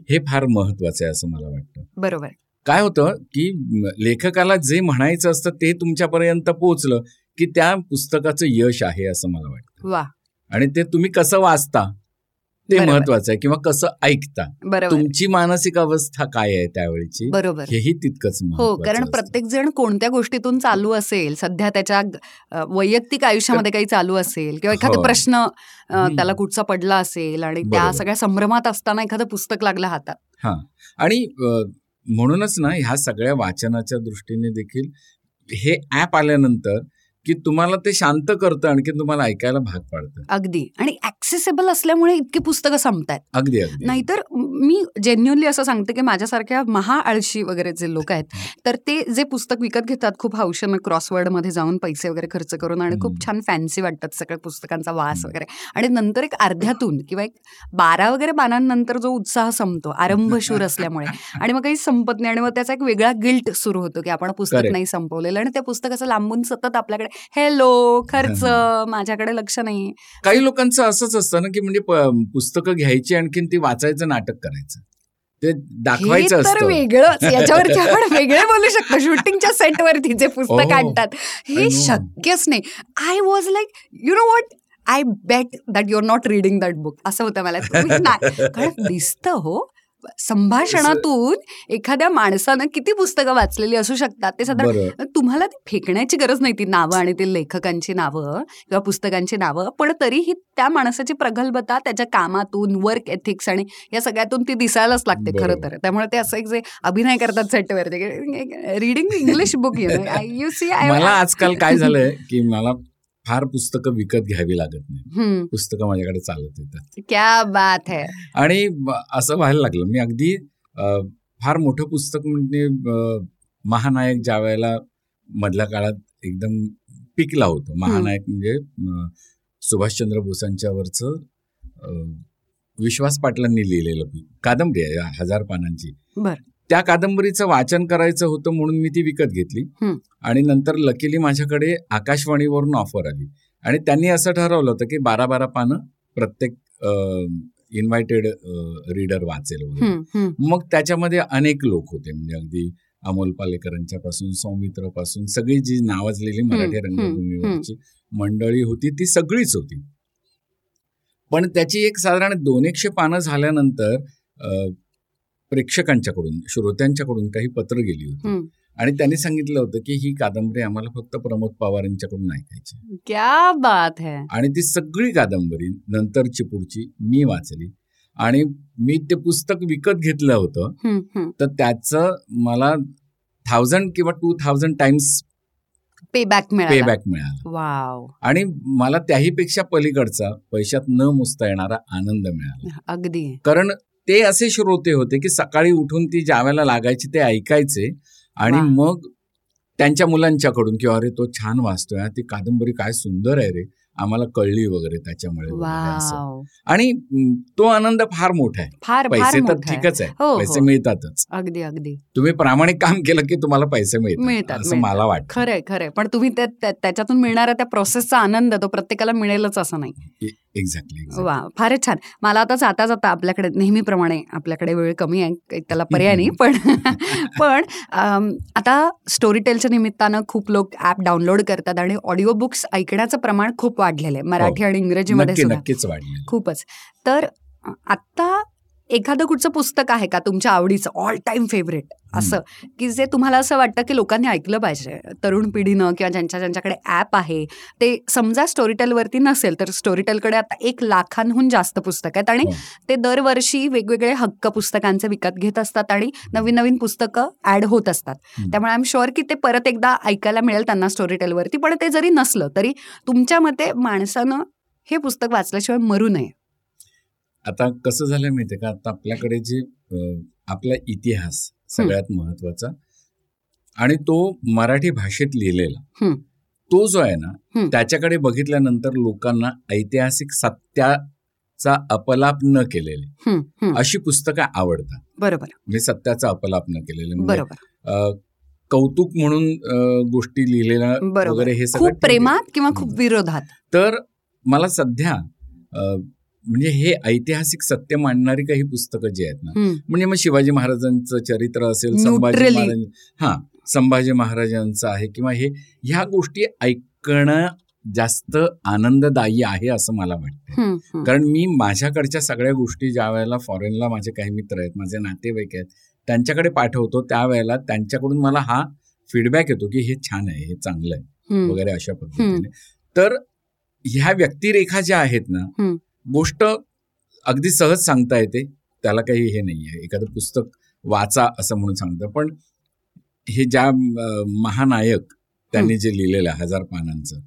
हे फार महत्वाचं आहे असं मला वाटतं. बरोबर. काय होतं की लेखकाला जे म्हणायचं असतं ते तुमच्यापर्यंत पोहोचलं की त्या पुस्तकाचं यश आहे असं मला वाटतं. वा. आणि ते तुम्ही कसं वाचता? ते. महत्वाचं आहे किंवा कसं ऐकता तुमची मानसिक अवस्था काय आहे त्यावेळची बरोबर हेही तितकंच हो कारण. प्रत्येक जण कोणत्या गोष्टीतून चालू असेल सध्या त्याच्या वैयक्तिक आयुष्यामध्ये काही चालू असेल किंवा एखादा हो. प्रश्न. त्याला कुठचा पडला असेल आणि त्या. सगळ्या संभ्रमात असताना एखादं पुस्तक लागलं हातात आणि अ, म्हणूनच ना ह्या सगळ्या वाचनाच्या दृष्टीने देखील हे ऍप आल्यानंतर की तुम्हाला ते शांत करतं आणखी तुम्हाला ऐकायला भाग पाडतं. अगदी. आणि ऍक्सेसेबल असल्यामुळे इतकी पुस्तकं संपतात अगदी अगदी. नाहीतर मी जेन्युअनली असं सांगते की माझ्यासारख्या महाआळशी वगैरे जे लोक आहेत तर ते जे पुस्तक विकत घेतात खूप हौशेनं क्रॉसवर्डमध्ये जाऊन पैसे वगैरे खर्च करून आणि खूप. छान फॅन्सी वाटतात सगळ्या पुस्तकांचा वास. वगैरे. आणि नंतर एक अर्ध्यातून किंवा एक बारा वगैरे पानांनंतर जो उत्साह संपतो आरंभशूर असल्यामुळे. आणि मग काही संपत नाही आणि मग त्याचा एक वेगळा गिल्ट सुरू होतो की आपण पुस्तक. नाही संपवलेलं आणि ते पुस्तक असं लांबून सतत आपल्याकडे हेलो खर्च माझ्याकडे लक्ष नाही काही लोकांचं असंच असतं ना की म्हणजे पुस्तकं घ्यायची आणखीन ती वाचायचं नाटक करायचं. ते दाखवायचं तर असतं. वेगळंच. याच्यावरती आपण वेगळे बोलू शकतो. शूटिंगच्या सेटवरती जे पुस्तक. आणतात. हे. शक्यच नाही. I was like you know what I bet that you're not reading that book असं होतं मला. (laughs) कारण दिसतं हो. संभाषणातून एखाद्या माणसानं किती पुस्तकं वाचलेली असू शकतात ते साधारण तुम्हाला ती फेकण्याची गरज नाही ती नावं आणि ते लेखकांची नावं किंवा पुस्तकांची नावं पण तरीही त्या माणसाची प्रगल्भता त्याच्या कामातून वर्क एथिक्स आणि या सगळ्यातून ती दिसायलाच लागते खरं. तर त्यामुळे ते असं एक जे अभिनय करतात सेटवरती reading English book you you see मला आजकाल काय झालंय की मला फार पुस्तकं विकत घ्यावी लागत नाही पुस्तकं माझ्याकडे चालत येतात. क्या बात है. आणि असं व्हायला लागलं. मी अगदी फार मोठं पुस्तक म्हणजे महानायक ज्या वेळेला मधल्या काळात एकदम पिकला होतो. महानायक म्हणजे सुभाषचंद्र बोसांच्यावरचं विश्वास पाटलांनी लिहिलेलं कादंबरी आहे हजार पानांची. बर. त्या कादंबरीचं वाचन करायचं होतं म्हणून मी ती विकत घेतली. आणि नंतर लकीली माझ्याकडे आकाशवाणीवरून ऑफर आली. आणि त्यांनी असं ठरवलं होतं की बारा बारा पानं प्रत्येक इन्व्हायटेड रीडर वाचेल वगैरे. मग त्याच्यामध्ये अनेक लोक होते. म्हणजे अगदी अमोल पालेकरांच्या पासून सौमित्रपासून सगळी जी नावाजलेली मराठी रंगभूमीवरची मंडळी होती ती सगळीच होती. पण त्याची एक साधारण दोन एकशे पानं झाल्यानंतर प्रेक्षकांच्याकडून श्रोत्यांच्याकडून काही पत्र गेली होती. आणि त्यांनी सांगितलं होतं की ही कादंबरी आम्हाला फक्त प्रमोद पवार यांच्याकडून ऐकायची क्या बात है. आणि ती सगळी कादंबरी नंतरची पुढची मी वाचली. आणि मी ते पुस्तक विकत घेतलं होतं. तर त्याचं मला थाउजंड किंवा two thousand times pay back pay मिळाला. आणि मला त्याहीपेक्षा पलीकडचा पैशात न मोजता येणारा आनंद मिळाला. अगदी. कारण ते असे श्रोते होते की सकाळी उठून ती ज्यावेळेला लागायची ते ऐकायचे आणि. मग त्यांच्या मुलांच्याकडून की अरे तो छान वाचतोय ती कादंबरी काय सुंदर आहे रे आम्हाला कळली वगैरे त्याच्यामुळे आणि तो आनंद फार मोठा आहे. पैसे तर. ठीकच आहे. हो, पैसे हो. मिळतातच. अगदी अगदी. तुम्ही प्रामाणिक काम केलं की तुम्हाला पैसे मिळतात, असं. मला वाटतं. खरंय खरंय. पण तुम्ही त्या- त्या- त्याच्यातून मिळणारा त्या प्रोसेसचा आनंद तो प्रत्येकाला मिळेलच असं नाही. एक्झॅक्टली वा फारच छान. मला आता जाता जाता आपल्याकडे नेहमीप्रमाणे आपल्याकडे वेळ कमी आहे त्याला पर्याय नाही पण (laughs) पण आता स्टोरीटेलच्या निमित्तानं खूप लोक ऍप डाउनलोड करतात आणि ऑडिओ बुक्स ऐकण्याचं प्रमाण खूप वाढलेलं आहे. मराठी आणि इंग्रजीमध्ये सुद्धा. नक्कीच वाढले खूपच. तर आत्ता एखादं कुठचं पुस्तक आहे का तुमच्या आवडीचं? ऑल टाइम फेवरेट असं. की जे तुम्हाला असं वाटतं की लोकांनी ऐकलं पाहिजे. तरुण पिढीनं किंवा ज्यांच्या ज्यांच्याकडे ॲप आहे ते समजा स्टोरीटेलवरती नसेल तर स्टोरीटेलकडे आता एक लाखांहून जास्त पुस्तक आहेत. आणि हो. ते दरवर्षी वेगवेगळे हक्क पुस्तकांचे विकत घेत असतात आणि नवीन नवीन पुस्तकं ऍड होत असतात. त्यामुळे आय एम शुअर की ते परत एकदा ऐकायला मिळेल त्यांना स्टोरीटेलवरती पण ते जरी नसलं तरी तुमच्या मते माणसानं हे पुस्तक वाचल्याशिवाय मरू नये. आता कसं झालं माहितीये का आता आपल्याकडे जे आपला इतिहास सगळ्यात महत्त्वाचा आणि तो मराठी भाषेत लिहिलेला. तो जो आहे ना. त्याच्याकडे बघितल्यानंतर लोकांना ऐतिहासिक सत्याचा अपलाप न केलेले. अशी पुस्तकं आवडतात बरोबर म्हणजे सत्याचा अपलाप न केलेले म्हणजे बरोबर कौतुक म्हणून गोष्टी लिहिलेल्या. वगैरे हे सगळं. प्रेमात किंवा खूप. विरोधात तर मला सध्या म्हणजे हे ऐतिहासिक सत्य मांडणारी काही पुस्तकं जी आहेत ना. म्हणजे मग शिवाजी महाराजांचं चरित्र असेल संभाजी. महाराज हा संभाजी महाराजांचं आहे किंवा हे ह्या गोष्टी ऐकणं जास्त आनंददायी आहे असं मला वाटतं. कारण मी माझ्याकडच्या सगळ्या गोष्टी ज्या वेळेला फॉरेनला माझे काही मित्र आहेत माझे नातेवाईक आहेत त्यांच्याकडे पाठवतो त्यावेळेला त्यांच्याकडून मला हा फीडबॅक येतो की हे छान आहे हे चांगलं आहे. वगैरे अशा पद्धतीने तर ह्या व्यक्तिरेखा ज्या आहेत ना. गोष्ट अगदी सहज सांगता येते. त्याला काही हे नाही आहे एखादं पुस्तक वाचा असं म्हणून सांगतं. पण हे ज्या महानायक त्यांनी जे लिहिलेलं आहे हजार पानांचं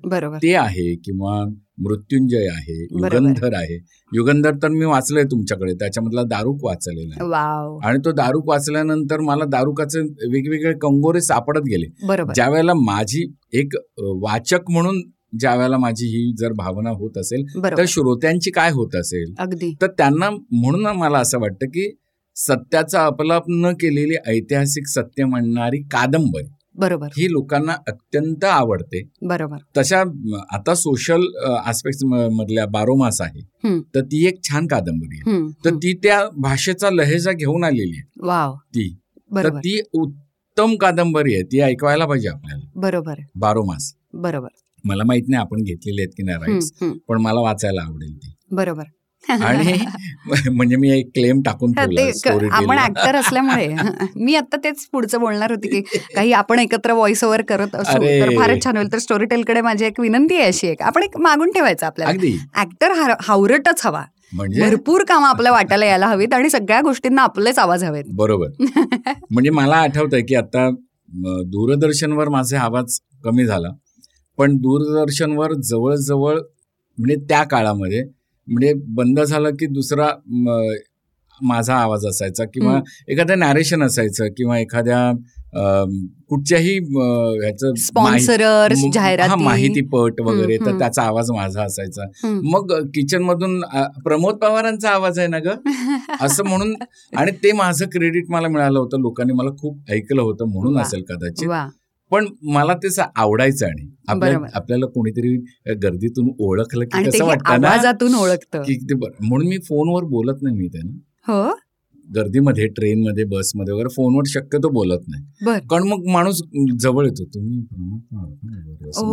ते आहे किंवा मृत्युंजय आहे. युगंधर आहे. युगंधर तर मी वाचलंय तुमच्याकडे. त्याच्यामधला दारुक वाचलेला आहे. आणि तो दारुक वाचल्यानंतर मला दारुकाचे वेगवेगळे कंगोरे सापडत गेले. ज्या वेळेला माझी एक वाचक म्हणून ज्या वेळेला माझी ही जर भावना होत असेल तर श्रोत्यांची काय होत असेल? अगदी. तर त्यांना म्हणून मला असं वाटतं की सत्याचा अपलाप न केलेली ऐतिहासिक सत्य म्हणणारी कादंबरी बरोबर. ही लोकांना अत्यंत आवडते. बरोबर. तशा आता सोशल आस्पेक्ट मधल्या बारोमास आहे. तर ती एक छान कादंबरी आहे. तर. ती त्या भाषेचा लहेजा घेऊन आलेली आहे. ती. तर बरोबर. ती उत्तम कादंबरी आहे. ती ऐकवायला पाहिजे आपल्याला. बरोबर. बारोमास. बरोबर. मला माहीत नाही आपण घेतलेले आहेत की नाही राईट्स. पण मला वाचायला आवडेल ती. बरोबर. आणि (laughs) म्हणजे मी एक क्लेम टाकून आपण. ऍक्टर असल्यामुळे. (laughs) मी आता तेच पुढचं बोलणार होती की काही आपण एकत्र व्हॉइस ओव्हर करत असू. तर फारच छान होईल. तर स्टोरी टेलकडे माझी एक विनंती आहे अशी एक. आपण एक मागून ठेवायचं आपल्याला. ऍक्टर हावरटच हवा. म्हणजे? भरपूर कामं आपल्या वाटायला यायला हवीत आणि सगळ्या गोष्टींना आपलेच आवाज हवेत. बरोबर. (laughs) म्हणजे मला आठवतंय की आता दूरदर्शनवर माझे आवाज कमी झाला. पण दूरदर्शनवर जवळजवळ म्हणजे त्या काळामध्ये म्हणजे बंद झालं की दुसरा माझा आवाज असायचा किंवा. एखादं नॅरेशन असायचं किंवा एखाद्या कुठच्याही ह्याचं माहि- स्पॉन्सरर्स म- हा जाहिराती माहिती पट वगैरे तर. त्याचा आवाज माझा असायचा. मग किचन मधून प्रमोद पवारांचा आवाज आहे ना ग (laughs) असं म्हणून आणि ते माझं क्रेडिट मला मिळालं होतं लोकांनी मला खूप ऐकलं होतं म्हणून. असेल कदाचित पण मला ते स- आवडायचं आणि. आपल्याला कोणीतरी गर्दीतून ओळखलं की कसं ते वाटतं ओळखतं. म्हणून मी फोनवर बोलत नाही मी त्यानं हो? गर्दीमध्ये ट्रेनमध्ये बसमध्ये वगैरे फोनवर शक्यतो बोलत नाही. कारण मग माणूस जवळ येतो. तुम्ही असं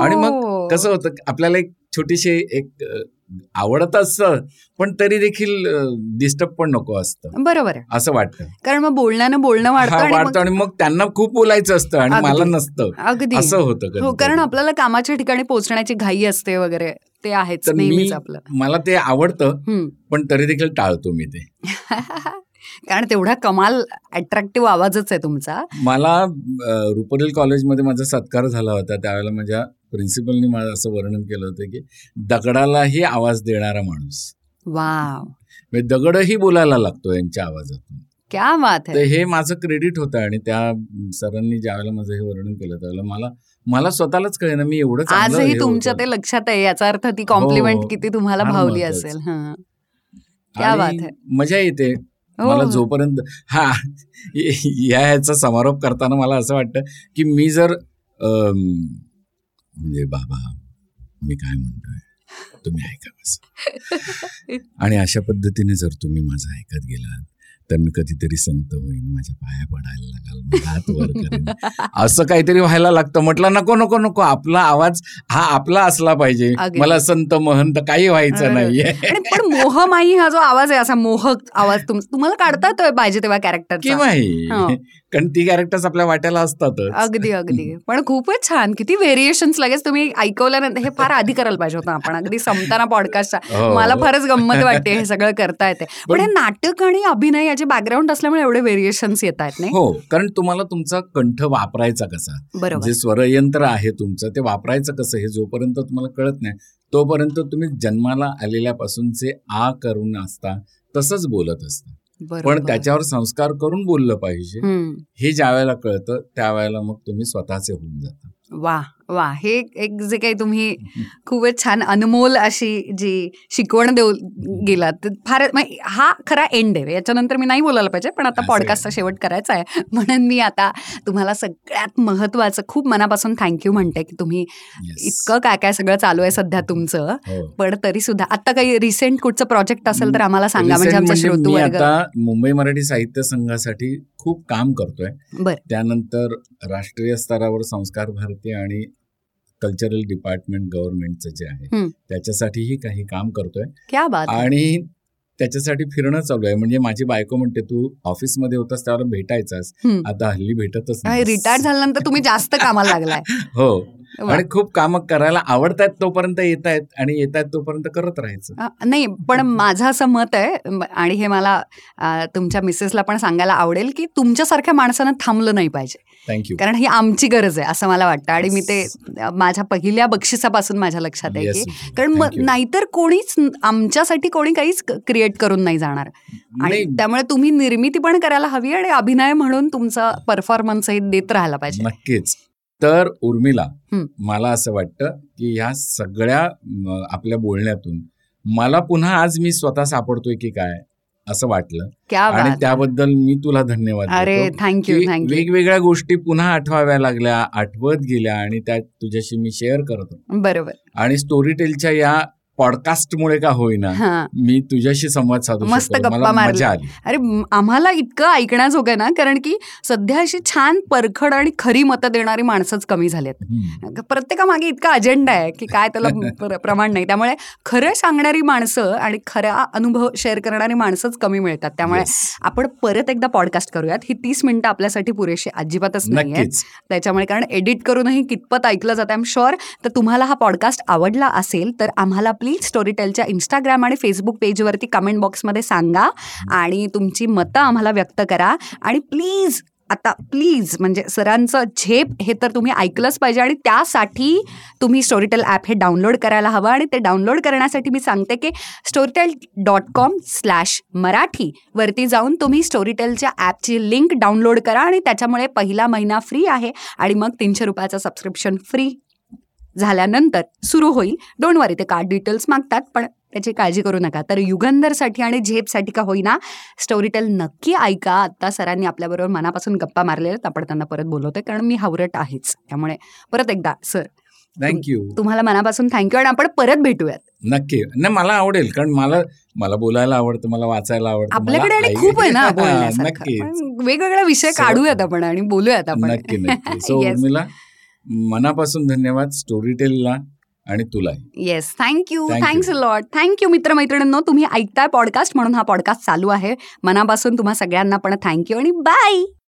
आणि मग कसं होतं आपल्याला एक छोटीशी एक आवडत असतं पण तरी देखील डिस्टर्ब पण नको असतं. बरोबर आहे. असं वाटतं. कारण मग बोलण्यानं बोलणं वाढतं हा आणि मग- त्यांना खूप बोलायचं असतं आणि. मला नसतं. अगदी. असं होतं हो. कारण आपल्याला कामाच्या ठिकाणी पोहोचण्याची घाई असते वगैरे ते आहेच नेहमीच आपलं मला ते आवडतं. पण तरी देखील टाळतो मी ते. (laughs) कारण तेवढा कमाल अट्रॅक्टिव्ह आवाजच आहे तुमचा. मला रुपरेल कॉलेजमध्ये माझा सत्कार झाला होता त्यावेळेला माझ्या प्रिन्सिपलनी माझं असं वर्णन केलं होतं की दगडालाही आवाज देणारा माणूस वाव म्हणजे दगडही बोलायला लागतो यांच्या आवाजातून क्या बात आहे हे माझं क्रेडिट होतं आणि त्या सरांनी ज्यावेळेला माझं हे वर्णन केलं त्यावेळेला मला मला स्वतःलाच कळेना मी एवढं आजही हे तुमच्या. ते लक्षात आहे याचा अर्थ ती कॉम्प्लिमेंट हो. किती तुम्हाला भावली. असेल हा. मजा येते हो, मला हो. जोपर्यंत हा या ह्याचा समारोप करताना मला असं वाटतं की मी जर म्हणजे बाबा मी काय म्हणतोय? तुम्ही ऐका बस. (laughs) आणि अशा पद्धतीने जर तुम्ही माझं ऐकत गेलात तर मी कधीतरी संत होईन माझ्या पाया पडायला लागाल हात वर करेन. (laughs) असं काहीतरी व्हायला लागतं. म्हटलं नको नको नको आपला आवाज हा आपला असला पाहिजे. मला संत महंत काही व्हायचं. नाहीये. आणि पण मोहमाई हा जो आवाज आहे असा मोहक आवाज तुम तुम्हाला काढता येतोय पाहिजे तेव्हा कॅरेक्टरचा केव्हाही हो. कारण ती कॅरेक्टर्स आपल्या वाट्याला असतातच. अगदी अगदी. पण खूपच छान. किती व्हेरिएशन्स लगेच तुम्ही ऐकवल्यानंतर हे फार आधी करायला पाहिजे होतं आपण. अगदी संपताना पॉडकास्टचा हो. मला फारच गंमत वाटते हे सगळं करता येते. (laughs) पण हे नाटक आणि अभिनय याचे बॅकग्राऊंड असल्यामुळे एवढे व्हेरिएशन्स येत आहेत नाही? हो कारण तुम्हाला तुमचा कंठ वापरायचा कसा? बरोबर. जे स्वरयंत्र आहे तुमचं ते वापरायचं कसं? हे जोपर्यंत तुम्हाला कळत नाही तोपर्यंत तुम्ही जन्माला आलेल्यापासूनचे आ करून असता तसंच बोलत असता. पण त्याच्यावर संस्कार करून बोललं पाहिजे. हे ज्या वेळेला कळतं त्यावेळेला मग तुम्ही स्वतःचे होऊन जाता. वा. वा हे एक जे काही तुम्ही खूपच छान अनमोल अशी जी शिकवण देऊ गेलात फार हा खरा एंड आहे. याच्यानंतर मी नाही बोलायला पाहिजे पण आता पॉडकास्टचा. शेवट करायचा आहे. म्हणून मी आता तुम्हाला सगळ्यात महत्वाचं खूप मनापासून थँक्यू म्हणते की तुम्ही. इतकं काय काय सगळं चालू आहे सध्या तुमचं. हो. पण तरी सुद्धा आता काही रिसेंट कुठचं प्रोजेक्ट असेल तर आम्हाला सांगा म्हणजे आमच्या म्हणजे श्रोतू आता मुंबई मराठी साहित्य संघासाठी खूप काम करतोय. बर. त्यानंतर राष्ट्रीय स्तरावर संस्कार भारती आणि कल्चरल डिपार्टमेंट गव्हर्नमेंटचं जे आहे. त्याच्यासाठीही काही काम करतोय. क्या बात आहे. आणि त्याच्यासाठी फिरणं चालू आहे. म्हणजे माझी बायको म्हणते तू ऑफिसमध्ये होतास त्यावेळेला भेटायचास. आता हल्ली भेटतच रिटायर झाल्यानंतर तुम्ही जास्त कामाला लागलाय. (laughs) हो. आणि खूप कामं करायला आवडतायत तोपर्यंत येत आहेत आणि येत आहेत तोपर्यंत करत राहायचं. नाही पण माझं असं मत आहे आणि हे मला तुमच्या मिसेसला पण सांगायला आवडेल की तुमच्यासारख्या माणसानं थांबलं नाही पाहिजे. थँक्यू कारण ही आमची गरज आहे असं मला वाटतं. आणि मी ते माझ्या पहिल्या बक्षिसापासून माझ्या लक्षात आहे की कारण. नाहीतर कोणीच आमच्यासाठी कोणी काहीच क्रिएट करून नाही जाणार. आणि त्यामुळे तुम्ही निर्मिती पण करायला हवी आणि अभिनय म्हणून तुमचा परफॉर्मन्स देत राहायला पाहिजे. नक्कीच. तर उर्मिला. मला असं वाटतं की ह्या सगळ्या आपल्या बोलण्यातून मला पुन्हा आज मी स्वतः सापडतोय की काय? असं वाटलं. आणि त्याबद्दल मी तुला धन्यवाद अरे. थँक्यू थँक्यू वेगवेगळ्या गोष्टी पुन्हा आठवाव्या लागल्या आठवत गेल्या आणि त्या तुझ्याशी मी शेअर करतो बरोबर. आणि स्टोरीटेलच्या या पॉडकास्टमुळे का होईना मी तुझ्याशी संवाद साधू मस्त गप्पा मारल्या. मजा आली. अरे आम्हाला इतकं ऐकण्याजोगं आहे ना कारण की सध्या अशी छान परखड आणि खरी मतं देणारी माणसंच कमी झालेत. प्रत्येकामागे इतका अजेंडा आहे की काय त्याला (laughs) प्र- प्रमाण नाही. त्यामुळे खरं सांगणारी माणसं आणि खरा अनुभव शेअर करणारी माणसंच कमी मिळतात. त्यामुळे. आपण परत एकदा पॉडकास्ट करूयात. ही तीस मिनिटं आपल्यासाठी पुरेशी अजिबातच नाही आहेत त्याच्यामुळे कारण एडिट करूनही कितपत ऐकलं जातं आय एम शुअर तर तुम्हाला हा पॉडकास्ट आवडला असेल तर आम्हाला प्लीज स्टोरीटेलच्या इंस्टाग्राम आणि फेसबुक पेजवरती कमेंट बॉक्समध्ये सांगा आणि तुमची मतं आम्हाला व्यक्त करा. आणि प्लीज आता प्लीज म्हणजे सरांचं झेप हे तर तुम्ही ऐकलंच पाहिजे आणि त्यासाठी तुम्ही स्टोरीटेल ॲप हे डाउनलोड करायला हवं आणि ते डाउनलोड करण्यासाठी मी सांगते की Storytel dot com slash Marathi वरती जाऊन तुम्ही स्टोरीटेलच्या ॲपची लिंक डाउनलोड करा आणि त्याच्यामुळे पहिला महिना फ्री आहे आणि मग तीनशे रुपयाचं सबस्क्रिप्शन फ्री झाल्यानंतर सुरू होईल. डोंट वरी ते कार्ड डिटेल्स मागतात पण त्याची काळजी करू नका. तर युगंधरसाठी आणि झेपसाठी का होईना स्टोरीटेल नक्की ऐका. आत्ता सरांनी आपल्याबरोबर मनापासून गप्पा मारलेल्या. आपण त्यांना परत बोलवतोय कारण मी हावरट आहेच. त्यामुळे परत एकदा सर. थँक्यू तुम्हाला मनापासून थँक्यू आणि आपण परत भेटूयात. नक्की. नाही मला आवडेल कारण मला मला बोलायला आवडतं मला वाचायला आवडतं आपल्याकडे खूप आहे ना पण वेगवेगळ्या विषय काढूयात आपण आणि बोलूयात आपण. नक्की नक्की. (laughs) सो. उर्मिला मनापासून धन्यवाद स्टोरीटेलला आणि तुलाही. Yes thank you. Thanks lot thank you मित्रमैत्रिणींनो. तुम्ही ऐकताय पॉडकास्ट म्हणून हा पॉडकास्ट चालू आहे. मनापासून तुम्हा सगळ्यांना पण थँक्यू आणि बाय